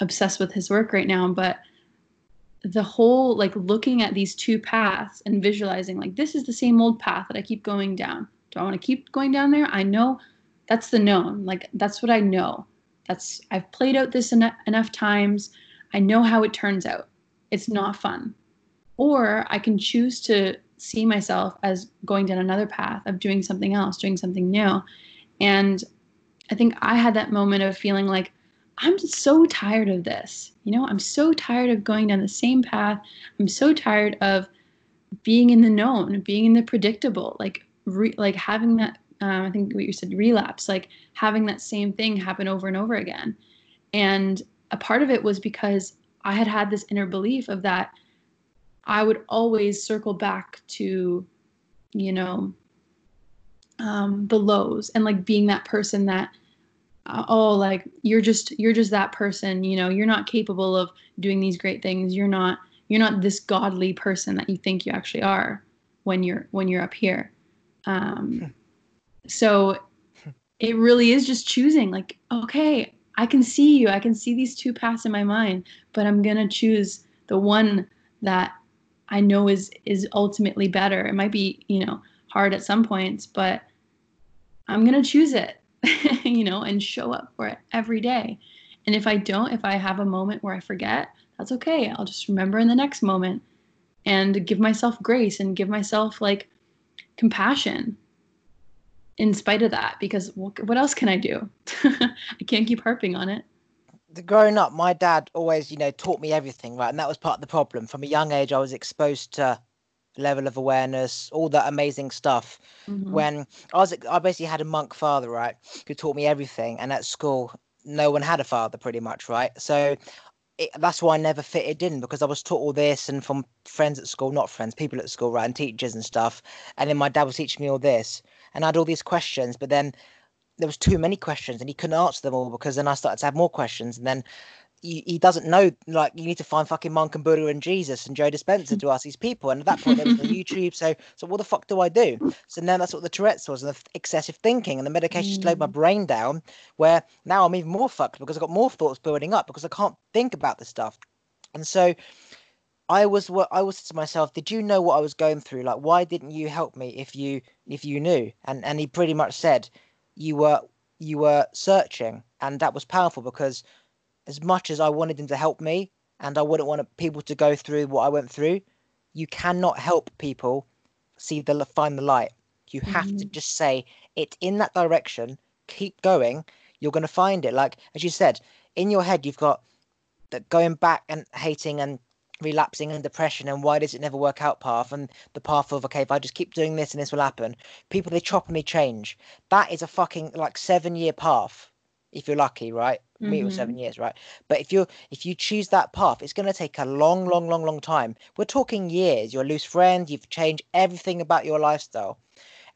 obsessed with his work right now, but the whole like looking at these two paths and visualizing like this is the same old path that I keep going down. Do I want to keep going down there? I know that's the known. Like that's what I know. That's I've played out this en- enough times. I know how it turns out. It's not fun. Or I can choose to see myself as going down another path of doing something else, doing something new. And I think I had that moment of feeling like I'm so tired of this. You know, I'm so tired of going down the same path. I'm so tired of being in the known, being in the predictable, like re, like having that. Um, I think what you said, relapse, like having that same thing happen over and over again. And a part of it was because I had had this inner belief of that I would always circle back to, you know, um, the lows and like being that person that oh like you're just you're just that person you know you're not capable of doing these great things. You're not you're not this godly person that you think you actually are when you're when you're up here. Um [LAUGHS] so it really is just choosing like okay i can see you. I can see these two paths in my mind but i'm gonna choose the one that i know is is ultimately better. It might be you know hard at some points but i'm gonna choose it [LAUGHS] you know, and show up for it every day. And if I don't, if I have a moment where I forget, that's okay. I'll just remember in the next moment and give myself grace and give myself like compassion in spite of that because what else can I do? [LAUGHS] I can't keep harping on it. Growing up, my dad always, you know, taught me everything, right? And that was part of the problem. From a young age, I was exposed to level of awareness, all that amazing stuff. Mm-hmm. When I was, I basically had a monk father, right, who taught me everything. And at school, no one had a father, pretty much, right? So it, that's why I never fitted in because I was taught all this and from friends at school, not friends, people at school, right, and teachers and stuff. And then my dad was teaching me all this, and I had all these questions, but then there was too many questions, and he couldn't answer them all because then I started to have more questions, and then he, he doesn't know like you need to find fucking Monk and Buddha and Jesus and Joe Dispenza to ask these people. And at that point, there was [LAUGHS] no YouTube. So so what the fuck do I do? So now that's what the Tourette's was and the excessive thinking and the medication mm. slowed my brain down. Where now I'm even more fucked because I've got more thoughts building up because I can't think about this stuff. And so I was what I was to myself, did you know what I was going through? Like, why didn't you help me if you if you knew? And and he pretty much said you were you were searching, and that was powerful because as much as I wanted him to help me and I wouldn't want people to go through what I went through, you cannot help people see the find the light. You have mm-hmm. to just say it's in that direction. Keep going. You're going to find it. Like as you said, in your head, you've got that going back and hating and relapsing and depression and why does it never work out path and the path of okay if i just keep doing this and this will happen people they chop and they change that is a fucking like seven year path if you're lucky, right? Mm-hmm. Me, it was seven years, right? But if you if you choose that path, it's going to take a long, long, long, long time. We're talking years. You're a loose friend. You've changed everything about your lifestyle,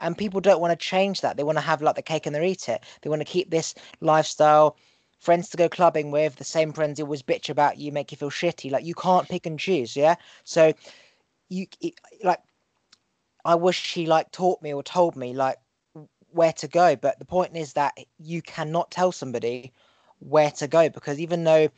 and people don't want to change that. They want to have like the cake and they eat it. They want to keep this lifestyle. Friends to go clubbing with, the same friends who always bitch about you, make you feel shitty. Like you can't pick and choose, yeah. So, you it, like, I wish she like taught me or told me like where to go. But the point is that you cannot tell somebody where to go because even though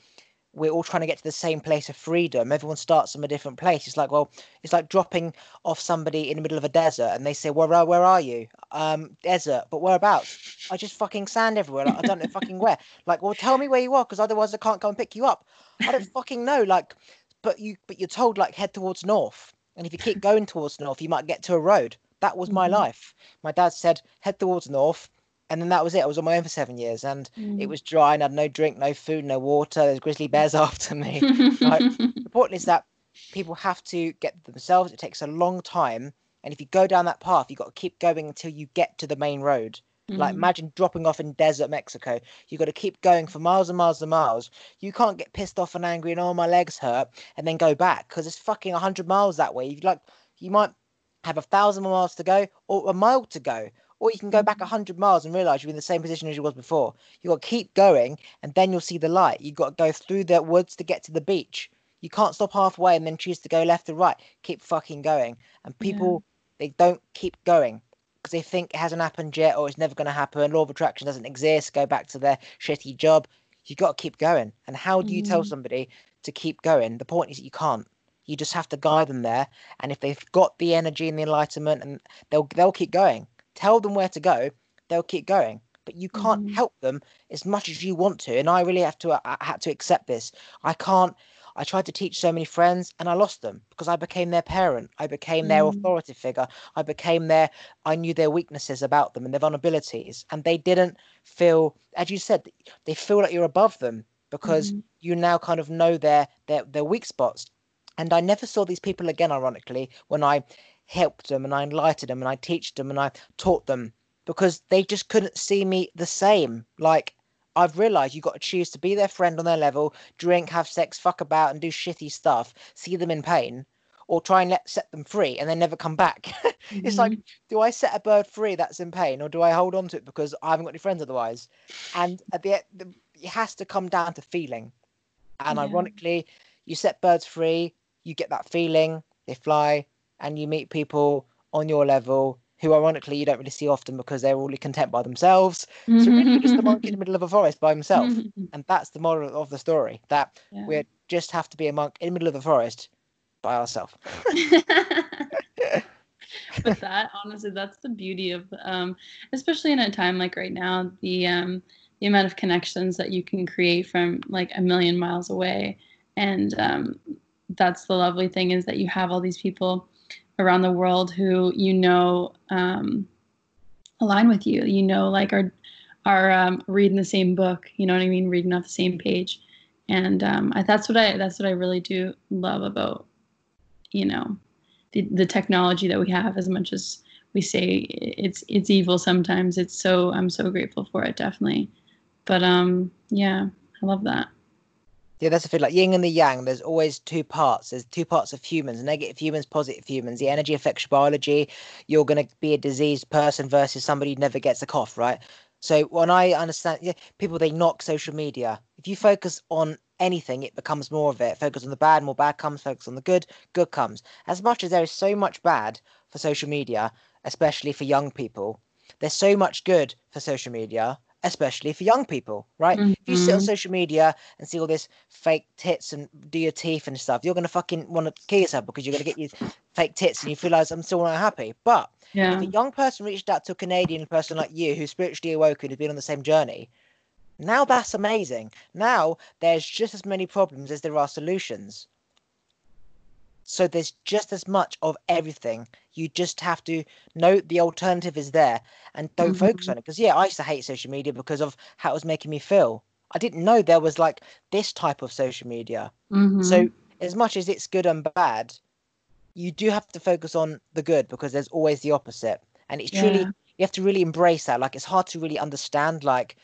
we're all trying to get to the same place of freedom, everyone starts from a different place. It's like, well, it's like dropping off somebody in the middle of a desert and they say, Where where are you? Um, desert, but whereabouts? I just fucking sand everywhere. Like, I don't know fucking where. Like, well, tell me where you are, because otherwise I can't go and pick you up. I don't fucking know. Like, but you but you're told like head towards north. And if you keep going towards north, you might get to a road. That was my mm-hmm. life. My dad said, head towards north. And then that was it. I was on my own for seven years and mm. it was dry and I had no drink, no food, no water. There's grizzly bears [LAUGHS] after me. like, the [LAUGHS] point is that people have to get themselves. It takes a long time. And if you go down that path, you've got to keep going until you get to the main road. Mm. Like imagine dropping off in desert Mexico. You've got to keep going for miles and miles and miles. You can't get pissed off and angry and oh my legs hurt and then go back because it's fucking hundred miles that way. You like you might have a thousand miles to go or a mile to go. Or you can go back a mm-hmm. hundred miles and realize you're in the same position as you was before. You got to keep going, and then you'll see the light. You've got to go through the woods to get to the beach. You can't stop halfway and then choose to go left or right. Keep fucking going. And people, yeah. they don't keep going because they think it hasn't happened yet or it's never going to happen. Law of attraction doesn't exist. Go back to their shitty job. You've got to keep going. And how do you mm. tell somebody to keep going? The point is that you can't. You just have to guide them there, and if they've got the energy and the enlightenment, and they'll they'll keep going. Tell them where to go, they'll keep going. But you can't mm-hmm. help them as much as you want to, and I really have to. I had to accept this. I can't. I tried to teach so many friends and I lost them because I became their parent. I became their mm. authority figure. I became their, I knew their weaknesses about them and their vulnerabilities. And they didn't feel, as you said, they feel like you're above them because mm. you now kind of know their, their, their weak spots. And I never saw these people again, ironically, when I helped them and I enlightened them and I taught them and I taught them because they just couldn't see me the same. Like, I've realized you've got to choose to be their friend on their level, drink, have sex, fuck about, and do shitty stuff, see them in pain, or try and let set them free and then never come back. mm-hmm. [LAUGHS] It's like, mm-hmm. do I set a bird free that's in pain, or do I hold on to it because I haven't got any friends otherwise? And at the, the it has to come down to feeling. And yeah. ironically, you set birds free, you get that feeling, they fly, and you meet people on your level who ironically you don't really see often because they're all content by themselves. So really just the [LAUGHS] monk in the middle of a forest by himself. [LAUGHS] and that's the moral of the story. That yeah. we just have to be a monk in the middle of the forest by ourselves. [LAUGHS] With that, honestly, that's the beauty of um, especially in a time like right now, the um the amount of connections that you can create from like a million miles away. And um that's the lovely thing is that you have all these people around the world who you know um, align with you. You know, like are are um, reading the same book. You know what I mean? Reading off the same page, and um, I, that's what I that's what I really do love about you know the the technology that we have. As much as we say it's it's evil sometimes, it's so I'm so grateful for it. Definitely, but um yeah, I love that. Yeah, that's the thing. Like yin and the yang, there's always two parts. There's two parts of humans: negative humans, positive humans. The energy affects your biology. You're going to be a diseased person versus somebody who never gets a cough, right? So when I understand, yeah, people they knock social media. If you focus on anything, it becomes more of it. Focus on the bad, more bad comes. Focus on the good, good comes. As much as there is so much bad for social media, especially for young people, there's so much good for social media especially for young people, right? Mm-hmm. If you sit on social media and see all this fake tits and do your teeth and stuff, you're gonna fucking want to kill yourself because you're gonna get your fake tits and you realize I'm still not happy. But Yeah. if a young person reached out to a Canadian person like you who's spiritually awoken, who's been on the same journey, now that's amazing. Now there's just as many problems as there are solutions. So there's just as much of everything. You just have to know the alternative is there and don't focus Mhm. on it. Because yeah, I used to hate social media because of how it was making me feel. I didn't know there was like this type of social media. Mhm. So as much as it's good and bad, you do have to focus on the good because there's always the opposite. And it's truly you have to really embrace that. Like it's hard to really understand like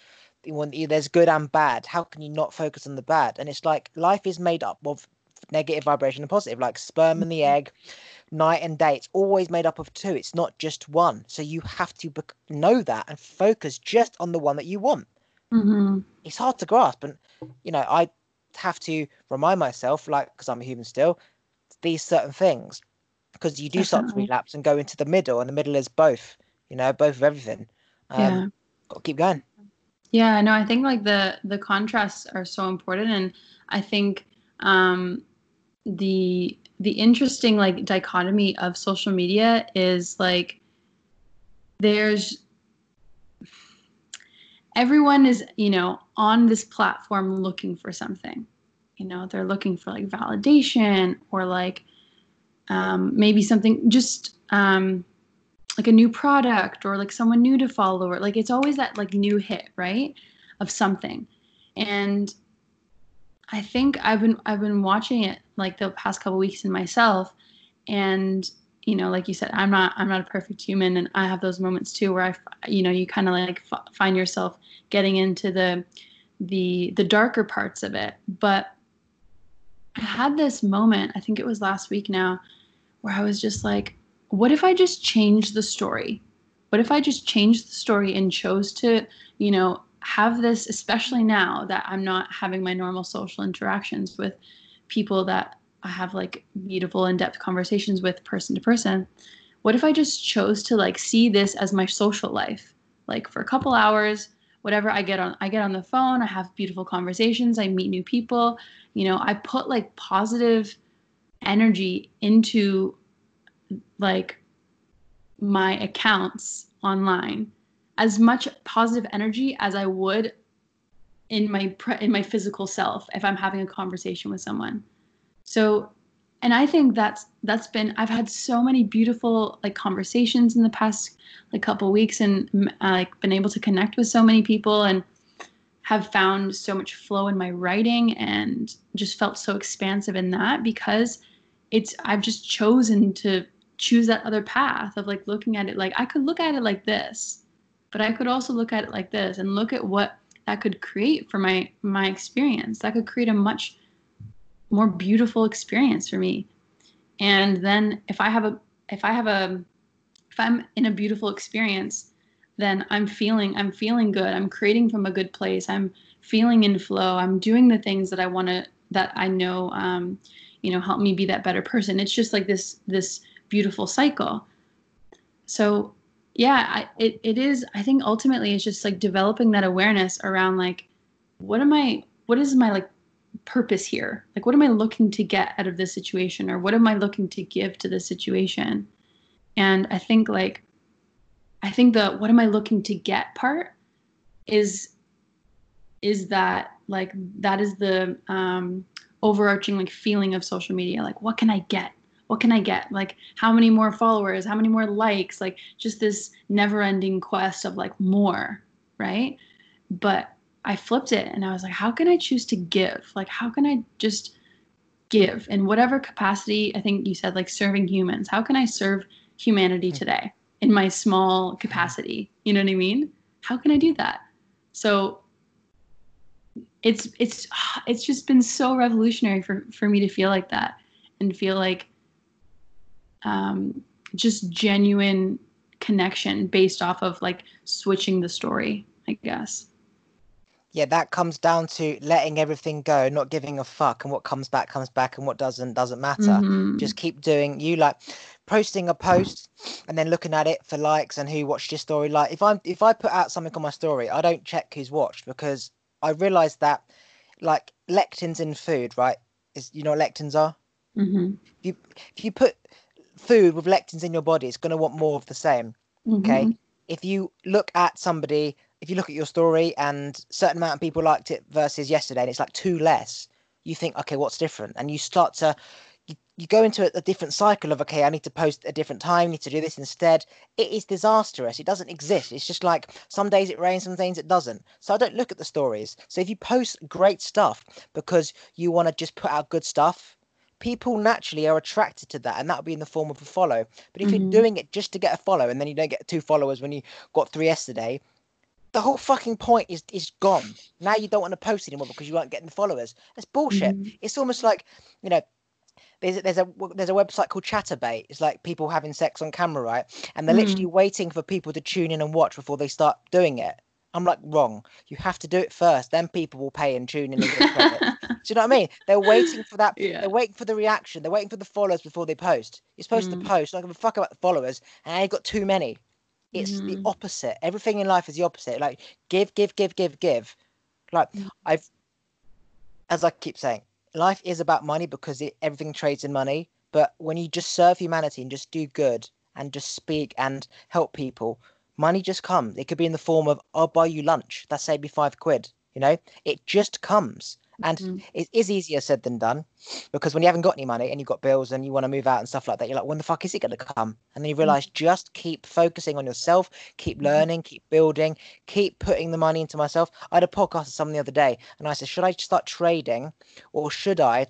when there's good and bad. How can you not focus on the bad? And it's like life is made up of negative vibration and positive, like sperm and the egg, night and day. It's always made up of two. It's not just one. So you have to bec- know that and focus just on the one that you want. Mhm. It's hard to grasp, and you know I have to remind myself, like because I'm a human still, these certain things because you do start to relapse and go into the middle, and the middle is both. You know, both of everything. Um, Yeah. Got to keep going. Yeah, no, I think like the the contrasts are so important, and I think um, the the interesting like dichotomy of social media is like there's everyone is you know on this platform looking for something. You know they're looking for like validation or like um, maybe something just um, like a new product or like someone new to follow or like it's always that like new hit right of something. And i think i've been i've been watching it like the past couple weeks in myself. And you know like you said i'm not i'm not a perfect human. And i have those moments too where I, you know you kind of like f- find yourself getting into the the the darker parts of it. But i had this moment i think it was last week now where i was just like what if I just changed the story? What if I just changed the story and chose to, you know, have this, especially now that I'm not having my normal social interactions with people that I have like beautiful in depth conversations with person to person? What if I just chose to like see this as my social life? Like for a couple hours, whatever I get on I get on the phone, I have beautiful conversations, I meet new people, you know, I put like positive energy into like my accounts online as much positive energy as I would in my pre- in my physical self if I'm having a conversation with someone. So and I think that's that's been I've had so many beautiful like conversations in the past like couple weeks and mm, like been able to connect with so many people and have found so much flow in my writing and just felt so expansive in that because it's I've just chosen to choose that other path of like looking at it like I could look at it like this, but I could also look at it like this and look at what that could create for my my experience. That could create a much more beautiful experience for me. And then if I have a if I have a if I'm in a beautiful experience, then I'm feeling I'm feeling good. I'm creating from a good place. I'm feeling in flow. I'm doing the things that I want to that I know um, you know help me be that better person. It's just like this this beautiful cycle. So yeah, I, it it is. I think ultimately it's just like developing that awareness around like what am I what is my like purpose here? Like what am I looking to get out of this situation or what am I looking to give to this situation? And I think like I think the what am I looking to get part is is that like that is the um overarching like feeling of social media like what can I get? What can I get? Like how many more followers, how many more likes, like just this never-ending quest of like more, right? But I flipped it and I was like how can I choose to give? Like how can I just give in whatever capacity I think you said like serving humans. How can I serve humanity hmm. today in my small hmm. capacity? You know what I mean? How can I do that? So it's it's it's just been so revolutionary for for me to feel like that and feel like um just genuine connection based off of like switching the story i guess yeah that comes down to letting everything go not giving a fuck and what comes back comes back and what doesn't doesn't matter Mhm. just keep doing you like posting a post and then looking at it for likes and who watched your story like if i'm if i put out something on my story i don't check who's watched because i realized that like lectins in food right is you know what lectins are Mhm. if you put food with lectins in your body is going to want more of the same okay? Mhm. if you look at somebody if you look at your story and certain amount of people liked it versus yesterday and it's like two less you think okay what's different? And you start to you, you go into a, a different cycle of okay i need to post at a different time need to do this instead. It is disastrous. It doesn't exist. It's just like some days it rains some days it doesn't. So i don't look at the stories. So if you post great stuff because you want to just put out good stuff people naturally are attracted to that and that'll be in the form of a follow but if Mhm. you're doing it just to get a follow and then you don't get two followers when you got three yesterday the whole fucking point is is gone now you don't want to post anymore because you aren't getting the followers that's bullshit Mhm. it's almost like you know there's a, there's a there's a website called Chaturbate. It's like people having sex on camera, right? And they're Mm. literally waiting for people to tune in and watch before they start doing it. I'm like, wrong. You have to do it first, then people will pay and tune in and get do you know what I mean? They're waiting for that. Yeah. They're waiting for the reaction. They're waiting for the followers before they post. You're supposed Mm. to post. Not give a fuck about the followers, and you've got too many. It's the Mhm. opposite. Everything in life is the opposite. Like give, give, give, give, give. Like Mm. I've, as I keep saying, life is about money because it, everything trades in money. But when you just serve humanity and just do good and just speak and help people, money just comes. It could be in the form of I'll buy you lunch. That saved me five quid. You know, it just comes. And Mhm. it is easier said than done because when you haven't got any money and you've got bills and you want to move out and stuff like that, you're like, when the fuck is it going to come? And then you realize just keep focusing on yourself, keep Mhm. learning, keep building, keep putting the money into myself. I had a podcast with someone the other day and I said, should I start trading or should I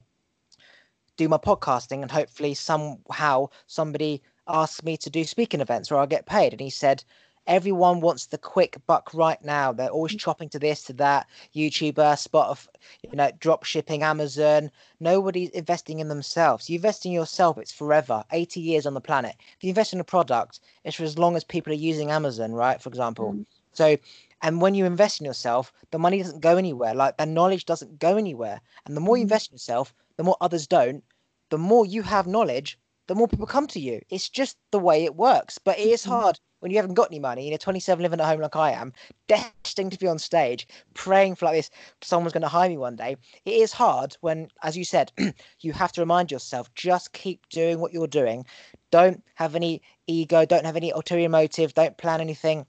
do my podcasting and hopefully somehow somebody asks me to do speaking events where I'll get paid? And he said, everyone wants the quick buck right now. They're always chopping to this, to that, YouTuber, Spotify, you know, drop shipping, Amazon. Nobody's investing in themselves. You invest in yourself, it's forever, 80 years on the planet. If you invest in a product, it's for as long as people are using Amazon, right? For example. Mm. So, and when you invest in yourself, the money doesn't go anywhere. Like the knowledge doesn't go anywhere. And the more you Mhm. invest in yourself, the more others don't. The more you have knowledge, the more people come to you. It's just the way it works. But it is Mhm. hard when you haven't got any money. You're 27 living at home like I am, destined to be on stage, praying for like this, someone's going to hire me one day. It is hard when, as you said, [CLEARS THROAT] you have to remind yourself just keep doing what you're doing. Don't have any ego, don't have any ulterior motive, don't plan anything.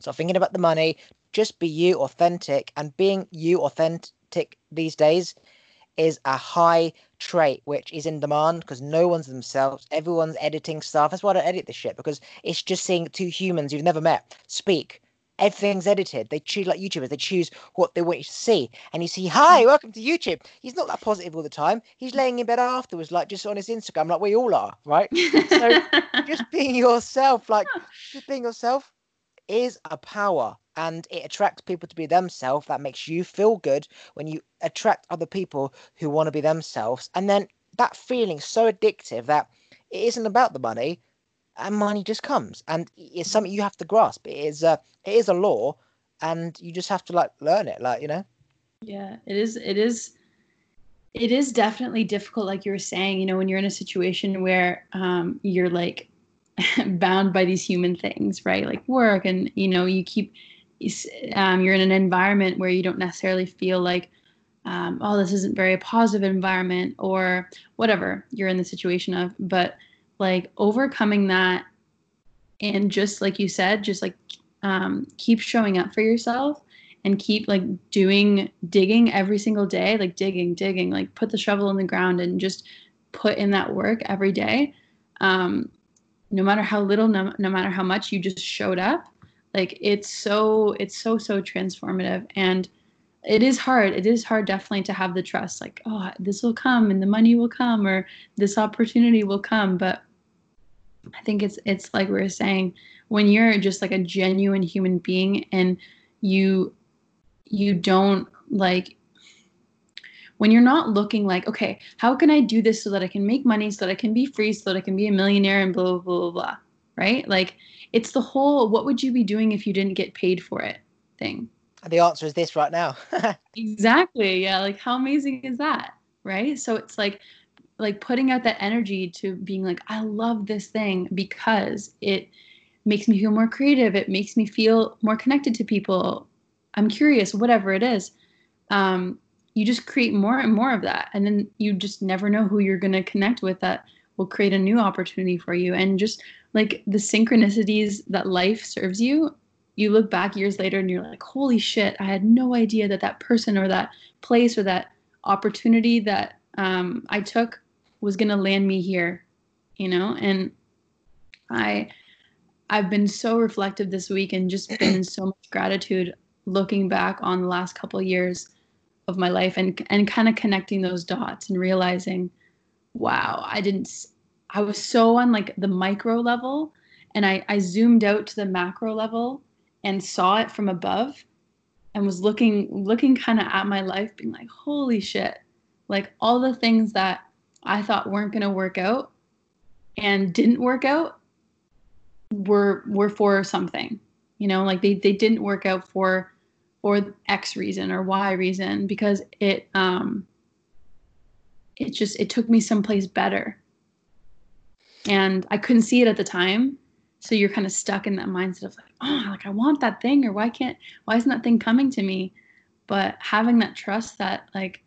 Stop thinking about the money. Just be you, authentic, and being you, authentic these days is a high trait which is in demand because no one's themselves. Everyone's editing stuff. That's why I don't edit this shit because it's just seeing two humans you've never met speak. Everything's edited. They choose like YouTubers. They choose what they want you to see, and you see, "Hi, mm. welcome to YouTube." He's not that positive all the time. He's mm. laying in bed afterwards, like just on his Instagram, like we all are, right? So [LAUGHS] just being yourself, like just being yourself, is a power, and it attracts people to be themselves. That makes you feel good when you attract other people who want to be themselves, and then that feeling so addictive that it isn't about the money, and money just comes, and it's something you have to grasp. It is a it is a law, and you just have to like learn it, like you know. yeah it is it is it is definitely difficult like you were saying you know when you're in a situation where um, you're like [LAUGHS] bound by these human things right like work and you know you keep um, you're in an environment where you don't necessarily feel like um, oh this isn't very positive environment or whatever you're in the situation of but like overcoming that and just like you said just like um, keep showing up for yourself and keep like doing digging every single day like digging digging like put the shovel in the ground and just put in that work every day. Um, no matter how little no, no matter how much you just showed up like it's so it's so so transformative and it is hard. It is hard definitely to have the trust like oh this will come and the money will come or this opportunity will come. But i think it's it's like we are saying when you're just like a genuine human being and you you don't like when you're not looking like, okay, how can I do this so that I can make money, so that I can be free, so that I can be a millionaire and blah, blah, blah, blah, blah, right? Like it's the whole, what would you be doing if you didn't get paid for it thing? And the answer is this right now. [LAUGHS] exactly. Yeah. Like how amazing is that? Right. So it's like, like putting out that energy to being like, I love this thing because it makes me feel more creative. It makes me feel more connected to people. I'm curious, whatever it is. Um, you just create more and more of that. And then you just never know who you're going to connect with that will create a new opportunity for you. And just like the synchronicities that life serves you, you look back years later and you're like, holy shit, I had no idea that that person or that place or that opportunity that um, I took was going to land me here, you know? And I, I've been so reflective this week and just been in so much gratitude looking back on the last couple years of my life and and kind of connecting those dots and realizing wow i didn't i was so on like the micro level and i i zoomed out to the macro level and saw it from above and was looking looking kind of at my life being like holy shit like all the things that i thought weren't going to work out and didn't work out were were for something you know like they they didn't work out for for X reason or Y reason because it um it just it took me someplace better. And I couldn't see it at the time. So you're kind of stuck in that mindset of like, oh, like I want that thing, or why can't why isn't that thing coming to me? But having that trust that like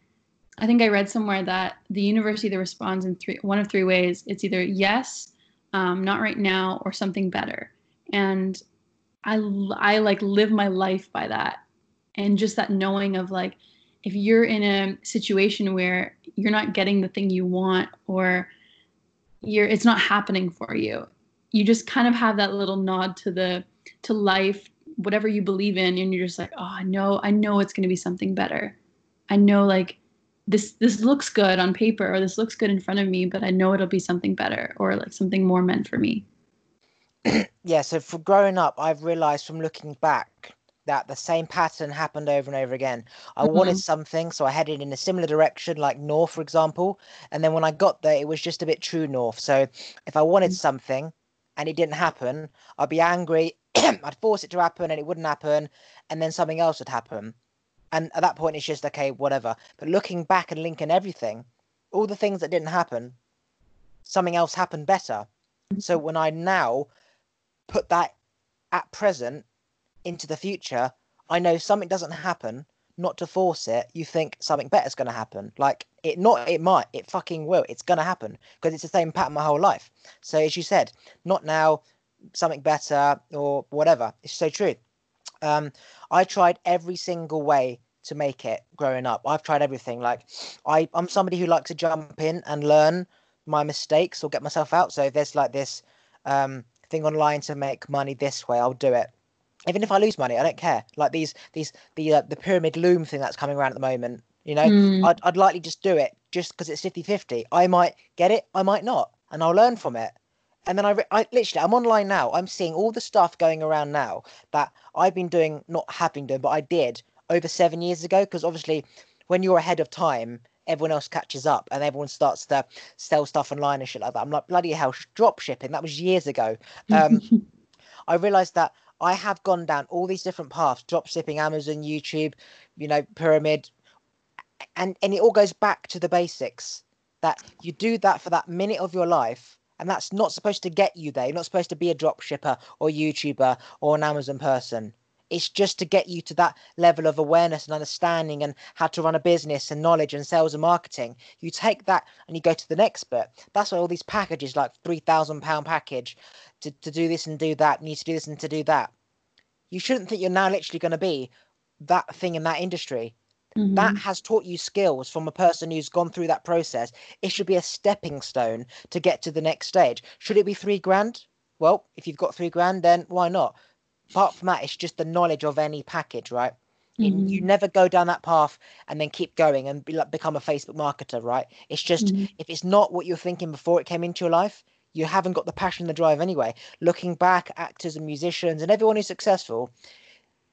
I think I read somewhere that the universe either responds in three one of three ways. It's either yes, um, not right now, or something better. And I I like live my life by that and just that knowing of like if you're in a situation where you're not getting the thing you want or you're it's not happening for you. You just kind of have that little nod to the to life whatever you believe in and you're just like oh i know i know it's going to be something better. I know like this this looks good on paper or this looks good in front of me but i know it'll be something better or like something more meant for me. [CLEARS THROAT] Yeah so for growing up i've realized from looking back that the same pattern happened over and over again. I mm-hmm. wanted something, so I headed in a similar direction, like north, for example. And then when I got there, it was just a bit true north. So if I wanted mm-hmm. something and it didn't happen, I'd be angry. [CLEARS THROAT] I'd force it to happen and it wouldn't happen. And then something else would happen. And at that point, it's just, okay, whatever. But looking back and linking everything, all the things that didn't happen, something else happened better. So mm-hmm. when I now put that at present into the future, I know something doesn't happen, not to force it, you think something better's going to happen. Like it not it might, it fucking will. It's going to happen because it's the same pattern my whole life. So as you said, not now, something better or whatever. It's so true. Um, I tried every single way to make it growing up. I've tried everything. Like I, I'm somebody who likes to jump in and learn my mistakes or get myself out. So if there's like this um, thing online to make money this way, I'll do it even if I lose money, I don't care. Like these, these, the uh, the pyramid loom thing that's coming around at the moment. You know, mm. I'd, I'd likely just do it just because it's 50-50. I might get it, I might not, and I'll learn from it. And then I, I literally, I'm online now. I'm seeing all the stuff going around now that I've been doing, not have been doing, but I did over seven years ago. Because obviously, when you're ahead of time, everyone else catches up and everyone starts to sell stuff online and shit like that. I'm like, bloody hell, drop shipping. That was years ago. Um, [LAUGHS] I realized that I have gone down all these different paths, drop shipping, Amazon, YouTube, you know, pyramid, and and it all goes back to the basics. That you do that for that minute of your life, and that's not supposed to get you there. You're not supposed to be a drop shipper or YouTuber or an Amazon person. It's just to get you to that level of awareness and understanding and how to run a business and knowledge and sales and marketing. You take that and you go to the next bit. That's why all these packages, like three thousand pound package, to, to do this and do that, need to do this and to do that. You shouldn't think you're now literally going to be that thing in that industry. Mm-hmm. That has taught you skills from a person who's gone through that process. It should be a stepping stone to get to the next stage. Should it be three grand? Well, if you've got three grand, then why not? Apart from that, it's just the knowledge of any package, right? Mm-hmm. You never go down that path and then keep going and be, like, become a Facebook marketer, right? It's just mm-hmm. if it's not what you're thinking before it came into your life, you haven't got the passion and the drive anyway. Looking back, actors and musicians and everyone who's successful,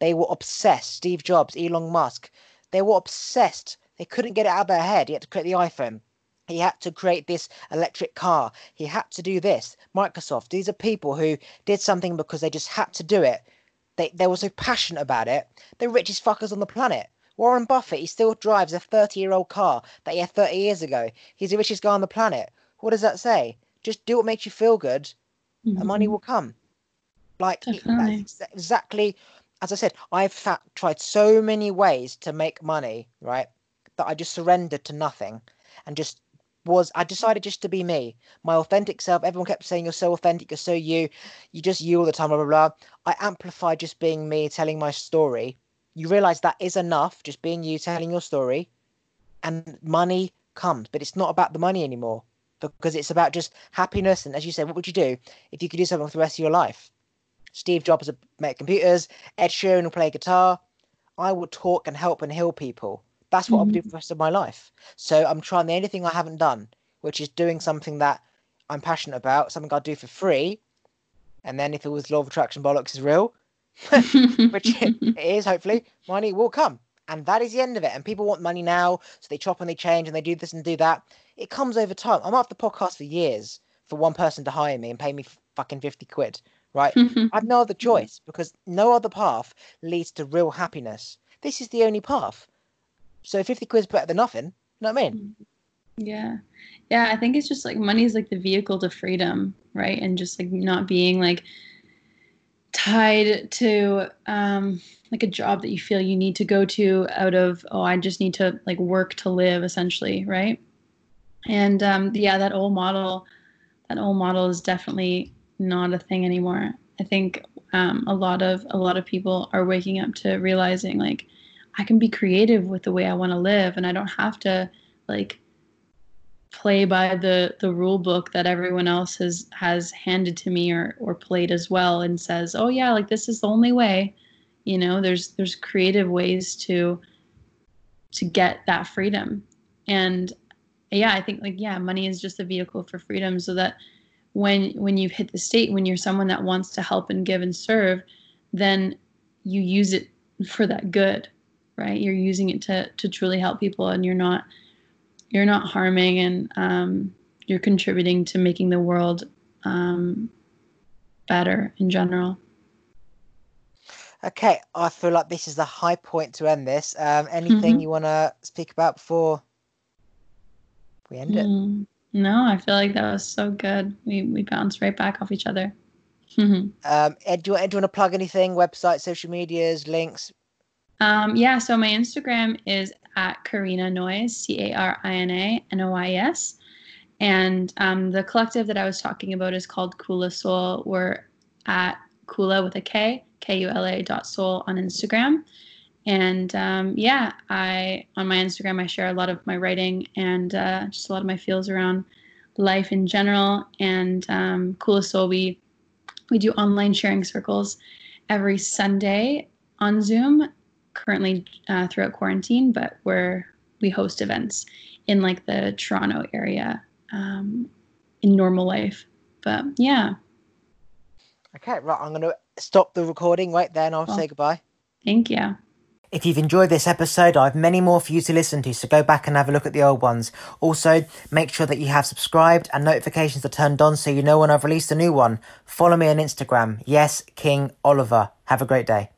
they were obsessed. Steve Jobs, Elon Musk, they were obsessed They couldn't get it out of their head. He had to create the iPhone. He had to create this electric car. He had to do this. Microsoft. These are people who did something because they just had to do it. They they were so passionate about it. They're richest fuckers on the planet. Warren Buffett, he still drives a 30 year old car that he had 30 years ago. He's the richest guy on the planet. What does that say? Just do what makes you feel good, Mhm. and money will come. Like it- that's exactly as I said. I've fa- tried so many ways to make money, right? That I just surrendered to nothing, and just was. I decided just to be me, my authentic self. Everyone kept saying you're so authentic, you're so you, you just you all the time. Blah blah blah. I amplified just being me, telling my story. You realize that is enough, just being you, telling your story, and money comes. But it's not about the money anymore because it's about just happiness. And as you said, what would you do if you could do something for the rest of your life? Steve Jobs uh, would make computers. Ed Sheeran will play guitar. I will talk and help and heal people. That's what I'll do mm-hmm. for the rest of my life. So I'm trying the only thing I haven't done, which is doing something that I'm passionate about, something I'll do for free. And then if it was law of attraction bollocks is real, [LAUGHS] which it is hopefully, money will come. And that is the end of it. And people want money now, so they chop and they change and they do this and do that. It comes over time. I'm off the podcast for years for one person to hire me and pay me fucking 50 quid, right? [LAUGHS] I've no other choice because no other path leads to real happiness. This is the only path. So 50 quid's better than nothing. You know what I mean? Yeah. Yeah, I think it's just like money is like the vehicle to freedom, right? And just like not being like tied to um like a job that you feel you need to go to out of oh I just need to like work to live essentially, right? And um yeah, that old model that old model is definitely not a thing anymore. I think um a lot of a lot of people are waking up to realizing like I can be creative with the way I want to live and I don't have to like play by the the rule book that everyone else has has handed to me or or played as well and says oh yeah like this is the only way. You know there's there's creative ways to to get that freedom. And yeah i think like yeah money is just a vehicle for freedom so that when when you've hit the state when you're someone that wants to help and give and serve then you use it for that good right you're using it to to truly help people and you're not you're not harming and um, you're contributing to making the world um, better in general. Okay, I feel like this is the high point to end this. Um, anything Mhm. you want to speak about before we end it? Mm. No, I feel like that was so good. We we bounced right back off each other. [LAUGHS] Um, Ed, do you, Ed, do you want to plug anything? Website, social medias, links? Um, yeah, so my Instagram is at Carina Nois, C A R I N A N O I S. And um, the collective that I was talking about is called Kula Soul. We're at Kula with a K, K U L A dot soul on Instagram. And um, yeah, I on my Instagram I share a lot of my writing and uh, just a lot of my feels around life in general. And um, Kula Soul, we we do online sharing circles every Sunday on Zoom currently uh, throughout quarantine, but where we host events in like the Toronto area um, in normal life. But yeah, Okay, right. I'm going to stop the recording right there and I'll say goodbye. thank you. If you've enjoyed this episode, I have many more for you to listen to, so go back and have a look at the old ones. Also, make sure that you have subscribed and notifications are turned on so you know when I've released a new one. Follow me on Instagram. Yes, King Oliver. Have a great day.